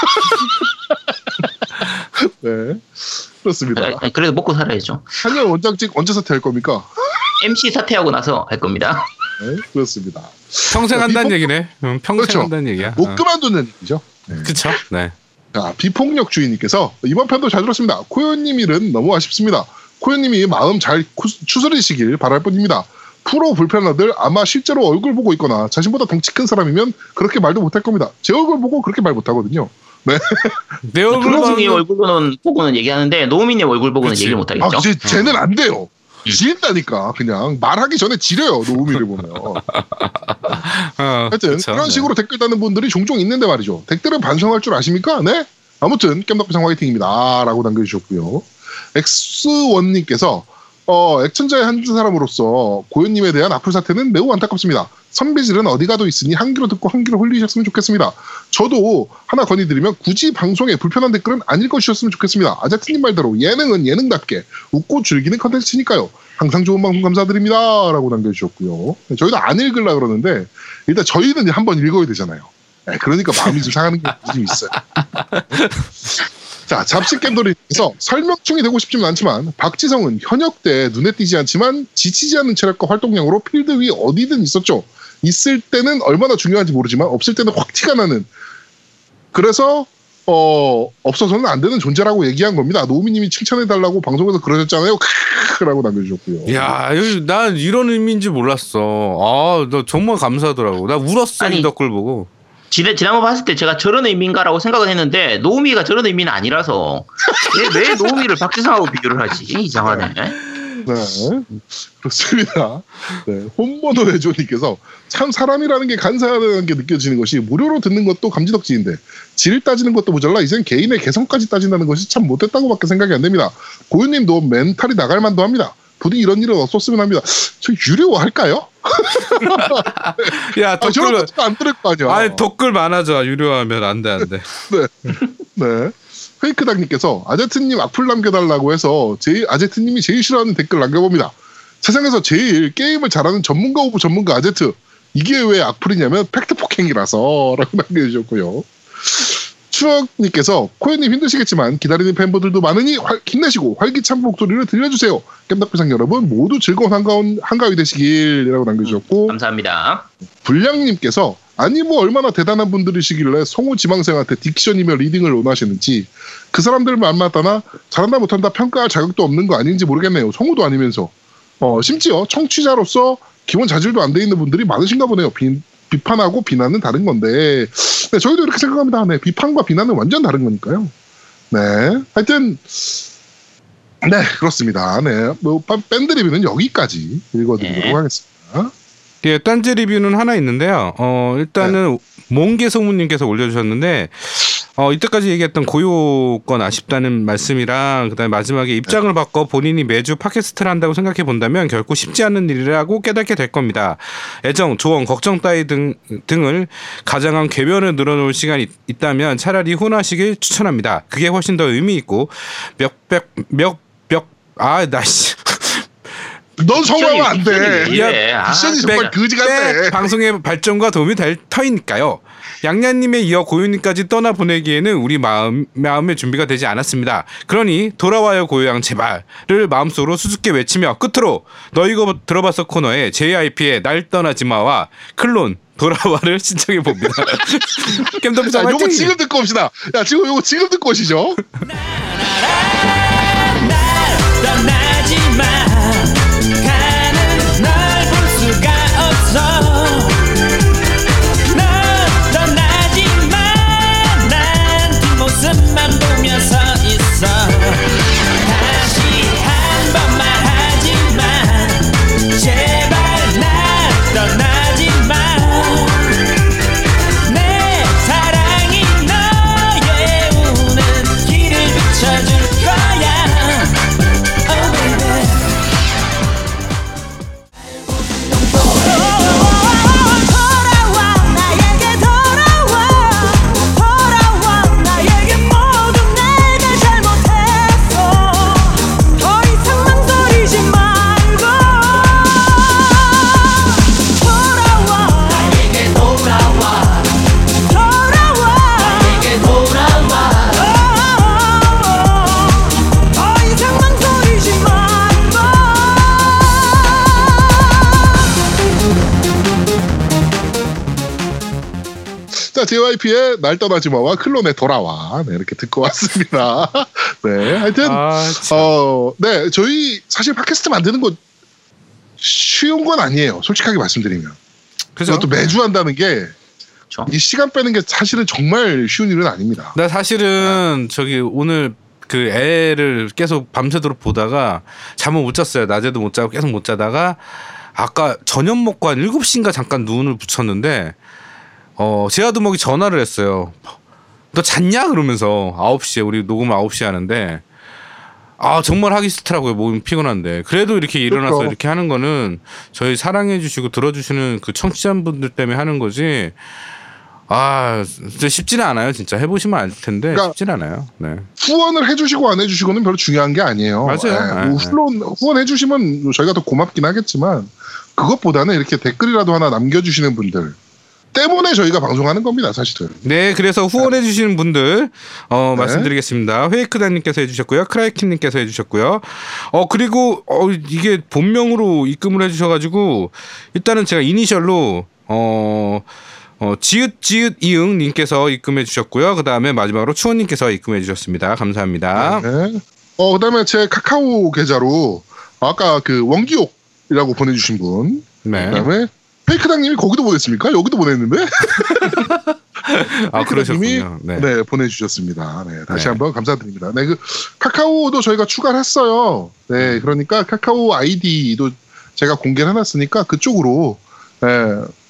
네, 그렇습니다. 아니, 그래도 먹고 살아야죠. 한의원 원장직 언제 사퇴할 겁니까? MC 사퇴하고 나서 할 겁니다. 네, 그렇습니다. 평생 한다는 얘기네. 응, 평생 그렇죠. 한다는 얘기야. 못 어. 그만두는 얘기죠. 네. 그쵸? 네. 자, 비폭력 주의님께서 이번 편도 잘 들었습니다. 코요님 일은 너무 아쉽습니다. 코요님이 마음 잘 쿠- 추스리시길 바랄 뿐입니다. 프로 불편하들 아마 실제로 얼굴 보고 있거나 자신보다 덩치 큰 사람이면 그렇게 말도 못할 겁니다. 제 얼굴 보고 그렇게 말 못하거든요. 내 얼굴 보는 얼굴 보고는, 보고는 얘기하는데 노우미님 얼굴 보고는 그치. 얘기를 아, 못하겠죠. 쟤, 쟤는 안 돼요. 지린다니까 그냥 말하기 전에 지려요 노우미를 보면 어, 하여튼 그쵸, 이런 네. 식으로 댓글 다는 분들이 종종 있는데 말이죠 댓글은 반성할 줄 아십니까? 네 아무튼 깸덕비상 화이팅입니다 라고 남겨주셨고요 엑스원님께서 어, 액천자의 한 사람으로서 고현님에 대한 악플 사태는 매우 안타깝습니다. 선비질은 어디 가도 있으니 한 귀로 듣고 한 귀로 흘리셨으면 좋겠습니다. 저도 하나 건의드리면 굳이 방송에 불편한 댓글은 안 읽어주셨으면 좋겠습니다. 아제트님 말대로 예능은 예능답게 웃고 즐기는 컨텐츠니까요. 항상 좋은 방송 감사드립니다. 라고 남겨주셨고요. 네, 저희도 안 읽으려 그러는데 일단 저희는 한번 읽어야 되잖아요. 네, 그러니까 마음이 좀 상하는 게 좀 있어요. 자, 잡식겜돌이에서 설명충이 되고 싶지는 않지만 박지성은 현역 때 눈에 띄지 않지만 지치지 않는 체력과 활동량으로 필드 위 어디든 있었죠. 있을 때는 얼마나 중요한지 모르지만 없을 때는 확 티가 나는. 그래서 어 없어서는 안 되는 존재라고 얘기한 겁니다. 노우미님이 칭찬해달라고 방송에서 그러셨잖아요. 크라고 남겨주셨고요. 야, 난 이런 의미인지 몰랐어. 아, 너 정말 감사하더라고. 나 울었어, 아니, 이 댓글 보고. 지난, 지난번 봤을 때 제가 저런 의미인가라고 생각을 했는데 노우미가 저런 의미는 아니라서 왜, 왜 노우미를 박지성하고 비교를 하지? 이상하네. 네, 그렇습니다. 네, 홈모노 회조님께서 참 사람이라는 게 간사하다는 게 느껴지는 것이 무료로 듣는 것도 감지덕지인데 질 따지는 것도 모자라 이젠 개인의 개성까지 따진다는 것이 참 못했다고밖에 생각이 안 됩니다. 고요님도 mental이 나갈 만도 합니다. 부디 이런 일은 없었으면 합니다. 저 유료화할까요? 야, 아, 저런 댓글, 것도 안 들을 거 아니야. 아니, 댓글 많아져. 유료하면 안 돼, 안 돼. 네. 페이크당님께서 아제트님 악플 남겨달라고 해서 제일 아제트님이 제일 싫어하는 댓글 남겨봅니다. 세상에서 제일 게임을 잘하는 전문가 of 전문가 아제트. 이게 왜 악플이냐면 팩트 폭행이라서 라고 남겨주셨고요. 추억님께서 코에님 힘드시겠지만 기다리는 팬분들도 많으니 활- 힘내시고 활기찬 목소리를 들려주세요. 겜덕비상 여러분 모두 즐거운 한가운, 한가위 되시길이라고 남겨주셨고 감사합니다. 불량님께서 아니 뭐 얼마나 대단한 분들이시길래 성우 지망생한테 diction이며 reading을 원하시는지 그 사람들 만나다나 잘한다 못한다 평가할 자격도 없는 거 아닌지 모르겠네요. 성우도 아니면서 어, 심지어 청취자로서 기본 자질도 안 돼 있는 분들이 많으신가 보네요. 비, 비판하고 비난은 다른 건데 네, 저희도 이렇게 생각합니다. 네, 비판과 비난은 완전 다른 거니까요. 네, 하여튼 네 그렇습니다. 네, 뭐 밴드 리뷰는 여기까지 읽어드리도록 네. 하겠습니다. 예, 딴지 리뷰는 하나 있는데요. 어, 일단은 몽개 소무님께서 올려주셨는데, 어, 이때까지 얘기했던 고요건 아쉽다는 말씀이랑, 그 다음에 마지막에 입장을 바꿔 본인이 매주 팟캐스트를 한다고 생각해 본다면 결코 쉽지 않은 일이라고 깨닫게 될 겁니다. 애정, 조언, 걱정 따위 등, 등을 가장한 궤변을 늘어놓을 시간이 있다면 차라리 혼하시길 추천합니다. 그게 훨씬 더 의미 있고, 몇, 백, 몇, 몇, 아, 나씨. 넌 성공하면 안 돼. 아, 미션이 백- 정말 그지 백 같네. 방송의 발전과 도움이 될 터이니까요. 양냐님에 이어 고유님까지 떠나 보내기에는 우리 마음 마음의 준비가 되지 않았습니다. 그러니 돌아와요 고요양 제발을 마음속으로 수줍게 외치며 끝으로 너 이거 들어봤어 코너에 JYP의 날 떠나지 마와 클론 돌아와를 신청해 봅니다. 자, 자, 요거 지금 듣고 옵시다. 야, 지금 요거 지금 듣고 오시죠. 떠나지 마 JYP의 날 떠나지 마와 클론의 돌아와. 네, 이렇게 듣고 왔습니다. 네, 하여튼, 아, 참. 어, 네, 저희 사실 팟캐스트 만드는 거 쉬운 건 아니에요. 솔직하게 말씀드리면. 그죠? 그것도 매주 한다는 게, 그렇죠. 이 시간 빼는 게 사실은 정말 쉬운 일은 아닙니다. 나 사실은 저기 오늘 그 애를 계속 밤새도록 보다가 잠을 못 잤어요. 낮에도 못 자고 계속 못 자다가 아까 저녁 먹고 한 7시인가 잠깐 눈을 붙였는데 어 제아두목이 전화를 했어요. 너 잤냐? 그러면서 9시에 우리 녹음 9시에 하는데 아 정말 하기 싫더라고요. 몸이 피곤한데 그래도 이렇게 일어나서 그렇죠. 이렇게 하는 거는 저희 사랑해 주시고 들어주시는 그 청취자분들 때문에 하는 거지 아 진짜 쉽지는 않아요 진짜 해보시면 알 텐데 그러니까 쉽지는 않아요 네 후원을 해주시고 안 해주시고는 별로 중요한 게 아니에요. 맞아요. 예, 뭐 예, 후원, 후원해 주시면 저희가 더 고맙긴 하겠지만, 그것보다는 이렇게 댓글이라도 하나 남겨주시는 분들 때문에 저희가 방송하는 겁니다, 사실은. 네, 그래서 후원해 주시는 분들 어, 네. 말씀드리겠습니다. 회이크다님께서 해주셨고요, 크라이킨님께서 해주셨고요. 어 그리고 어, 이게 본명으로 입금을 해주셔가지고 일단은 제가 이니셜로 어. 어, 지읒 지읒 이응 님께서 입금해 주셨고요. 그다음에 마지막으로 추원 님께서 입금해 주셨습니다. 감사합니다. 네. 어, 그 다음에 제 카카오 계좌로 아까 그 원기옥이라고 보내 주신 분, 네. 그 다음에 페이크당님이 거기도 보냈습니까? 여기도 보냈는데? 아, 그러셨군요. 네. 네. 보내주셨습니다. 네, 다시 네. 한번 감사드립니다. 네, 그 카카오도 저희가 추가를 했어요. 네, 그러니까 카카오 아이디도 제가 공개를 해놨으니까 그쪽으로 네,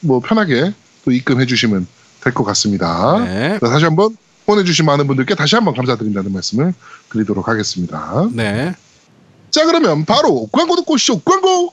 뭐 편하게 또 입금해 주시면 될 것 같습니다. 네. 자, 다시 한번 보내주신 많은 분들께 다시 한번 감사드린다는 말씀을 드리도록 하겠습니다. 네. 자, 그러면 바로 광고 듣고 오시죠. 광고!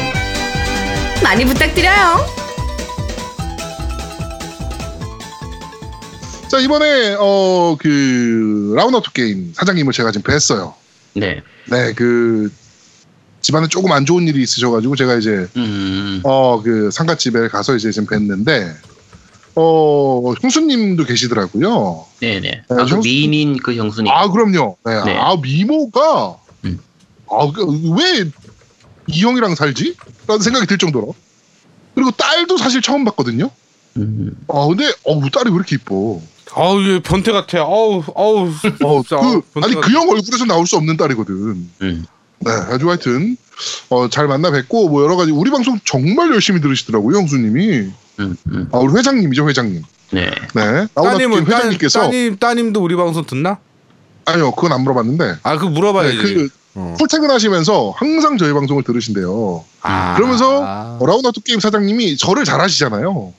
많이 부탁드려요. 자, 이번에, 어, 그, 라운아웃 게임 사장님을 제가 지금 뵀어요. 네. 네, 그, 집안에 조금 안 좋은 일이 있으셔가지고 제가 이제, 음. 어, 그 상가집에 가서 이제 지금 뵀는데, 어, 형수님도 계시더라고요. 네네. 네, 아주 형- 미인인 그 형수님. 아, 그럼요. 네. 네. 아, 미모가, 음. 아, 그, 왜 이 형이랑 살지? 라는 생각이 들 정도로. 그리고 딸도 사실 처음 봤거든요. 음. 아, 근데, 어우, 딸이 왜 이렇게 이뻐. 아우 얘 변태 같아. 아우 아우. 어, 진짜 그, 아니, 같아. 그형 얼굴에서 나올 수 없는 딸이거든. 음. 네, 아주 하여튼, 어, 잘 만나 뵙고, 뭐, 여러 가지, 우리 방송 정말 열심히 들으시더라고요, 형수님이. 음. 음. 아, 우리 회장님이죠, 회장님. 네. 네. 따님은 따, 회장님께서. 따님 따님도 우리 방송 듣나? 아니요, 그건 안 물어봤는데. 아 그 물어봐야지. 네, 그, 어. 출퇴근하시면서 항상 저희 방송을 들으신대요. 아. 그러면서 라운아웃 게임 사장님이 저를 잘 하시잖아요.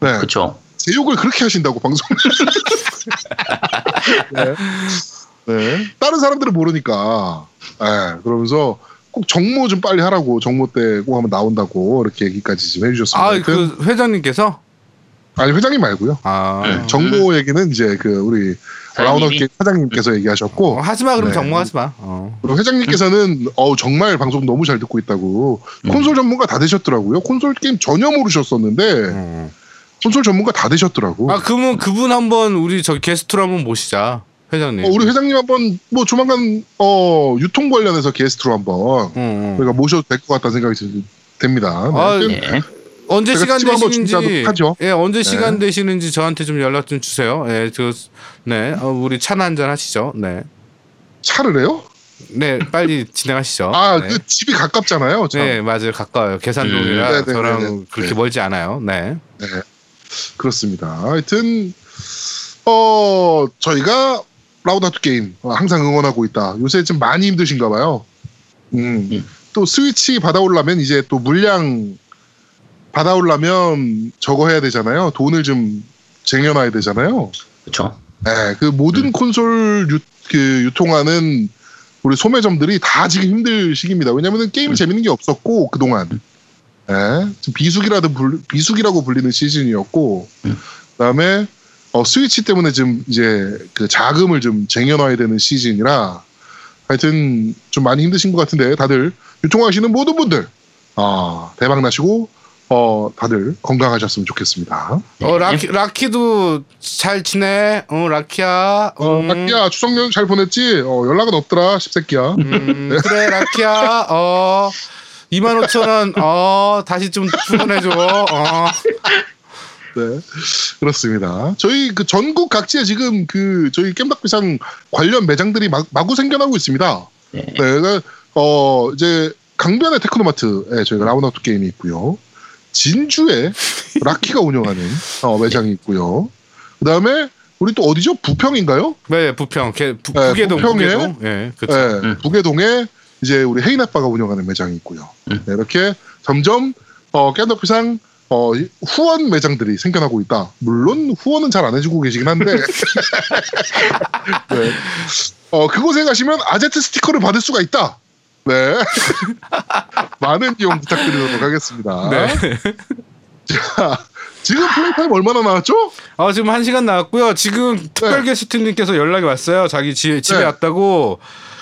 네. 그쵸. 제 욕을 그렇게 하신다고 방송. 네. 네. 다른 사람들은 모르니까. 네. 그러면서 꼭 정모 좀 빨리 하라고 정모 때 꼭 한번 나온다고 이렇게 얘기까지 좀 해주셨습니다. 하여튼 아그 회장님께서 아니 회장님 말고요. 아 네. 정모 얘기는 이제 그 우리 게임 사장님께서 얘기하셨고 어, 하지마 그럼 네. 정모하지 마. 어. 그리고 회장님께서는 어 정말 방송 너무 잘 듣고 있다고 음. 콘솔 전문가 다 되셨더라고요. 콘솔 게임 전혀 모르셨었는데 어. 콘솔 전문가 다 되셨더라고. 아 그러면 그분 한번 우리 저기 게스트로 한번 모시자 회장님. 어, 우리 회장님 한번 뭐 조만간 어 유통 관련해서 게스트로 한번 어, 어. 저희가 모셔도 될 것 같다는 생각이 들- 듭니다. 네. 아, 네. 언제 시간 되시는지. 예 언제 네. 시간 되시는지 저한테 좀 연락 좀 주세요. 예 저네 어, 우리 차나 한잔 하시죠. 네. 차를 해요? 네, 빨리 진행하시죠. 아, 네. 그 집이 가깝잖아요. 참. 네, 맞아요. 가까워요. 계산동이라 음, 네, 네, 저랑 네, 네. 그렇게 네. 멀지 않아요. 네. 네. 그렇습니다. 하여튼 어 저희가 라우다투 게임 어, 항상 응원하고 있다. 요새 좀 많이 힘드신가 봐요. 음. 음. 또 스위치 받아오려면 이제 또 물량 받아오려면 저거 해야 되잖아요. 돈을 좀 쟁여놔야 되잖아요. 그렇죠. 네, 그 모든 콘솔 유, 그 유통하는 우리 소매점들이 다 지금 힘들 시기입니다. 왜냐면은 게임이 재밌는 게 없었고 그동안 네, 좀 비수기라도 불, 비수기라고 불리는 시즌이었고 음. 그다음에 어, 스위치 때문에 좀 이제 그 자금을 좀 쟁여놔야 되는 시즌이라 하여튼 좀 많이 힘드신 것 같은데 다들 유통하시는 모든 분들 아, 대박 나시고 어, 다들 건강하셨으면 좋겠습니다. 어, 라키 라키도 잘 지내? 어, 라키야. 어, 음, 라키야 추석 연휴 잘 보냈지? 어, 연락은 없더라 십새끼야. 음, 그래, 라키야. 어. 25,000원, 어, 다시 좀 주문해줘. 어. 네, 그렇습니다. 저희 그 전국 각지에 지금 그 저희 겜덕비상 관련 매장들이 마, 마구 생겨나고 있습니다. 네. 네, 그러니까 어 이제 강변의 테크노마트에 저희가 라운아웃 게임이 있고요. 진주에 라키가 운영하는 어, 매장이 있고요. 그 다음에 우리 또 어디죠? 부평인가요? 네, 부평. 개, 부, 네, 부계동, 부평에 부계동. 예, 그쵸. 네, 음. 부계동에 이제 우리 헤이나빠가 운영하는 매장이 있고요. 음. 네, 이렇게 점점 어, 겜덕비상 어, 이- 후원 매장들이 생겨나고 있다. 물론 후원은 잘 안 해주고 계시긴 한데. 네. 어, 그곳에 가시면 아제트 스티커를 받을 수가 있다. 네. 많은 이용 부탁드리도록 하겠습니다. 네. 자, 지금 플레이 타임 얼마나 나왔죠? 어, 지금 한 시간 나왔고요. 지금 특별 게스트님께서 연락이 왔어요. 자기 집, 집에 네. 왔다고.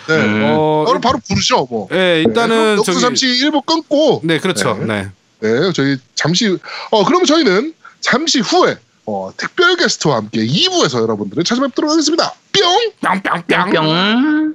네. 음. 어, 바로 바로 부르죠, 뭐. 예, 일단은 네, 저기. 잠시 일부 끊고 네, 그렇죠. 네. 네. 네, 저희 잠시 어 그럼 저희는 잠시 후에 어, 특별 게스트와 함께 2부에서 여러분들을 찾아뵙도록 하겠습니다. 뿅! 뿅뿅뿅. 뿅.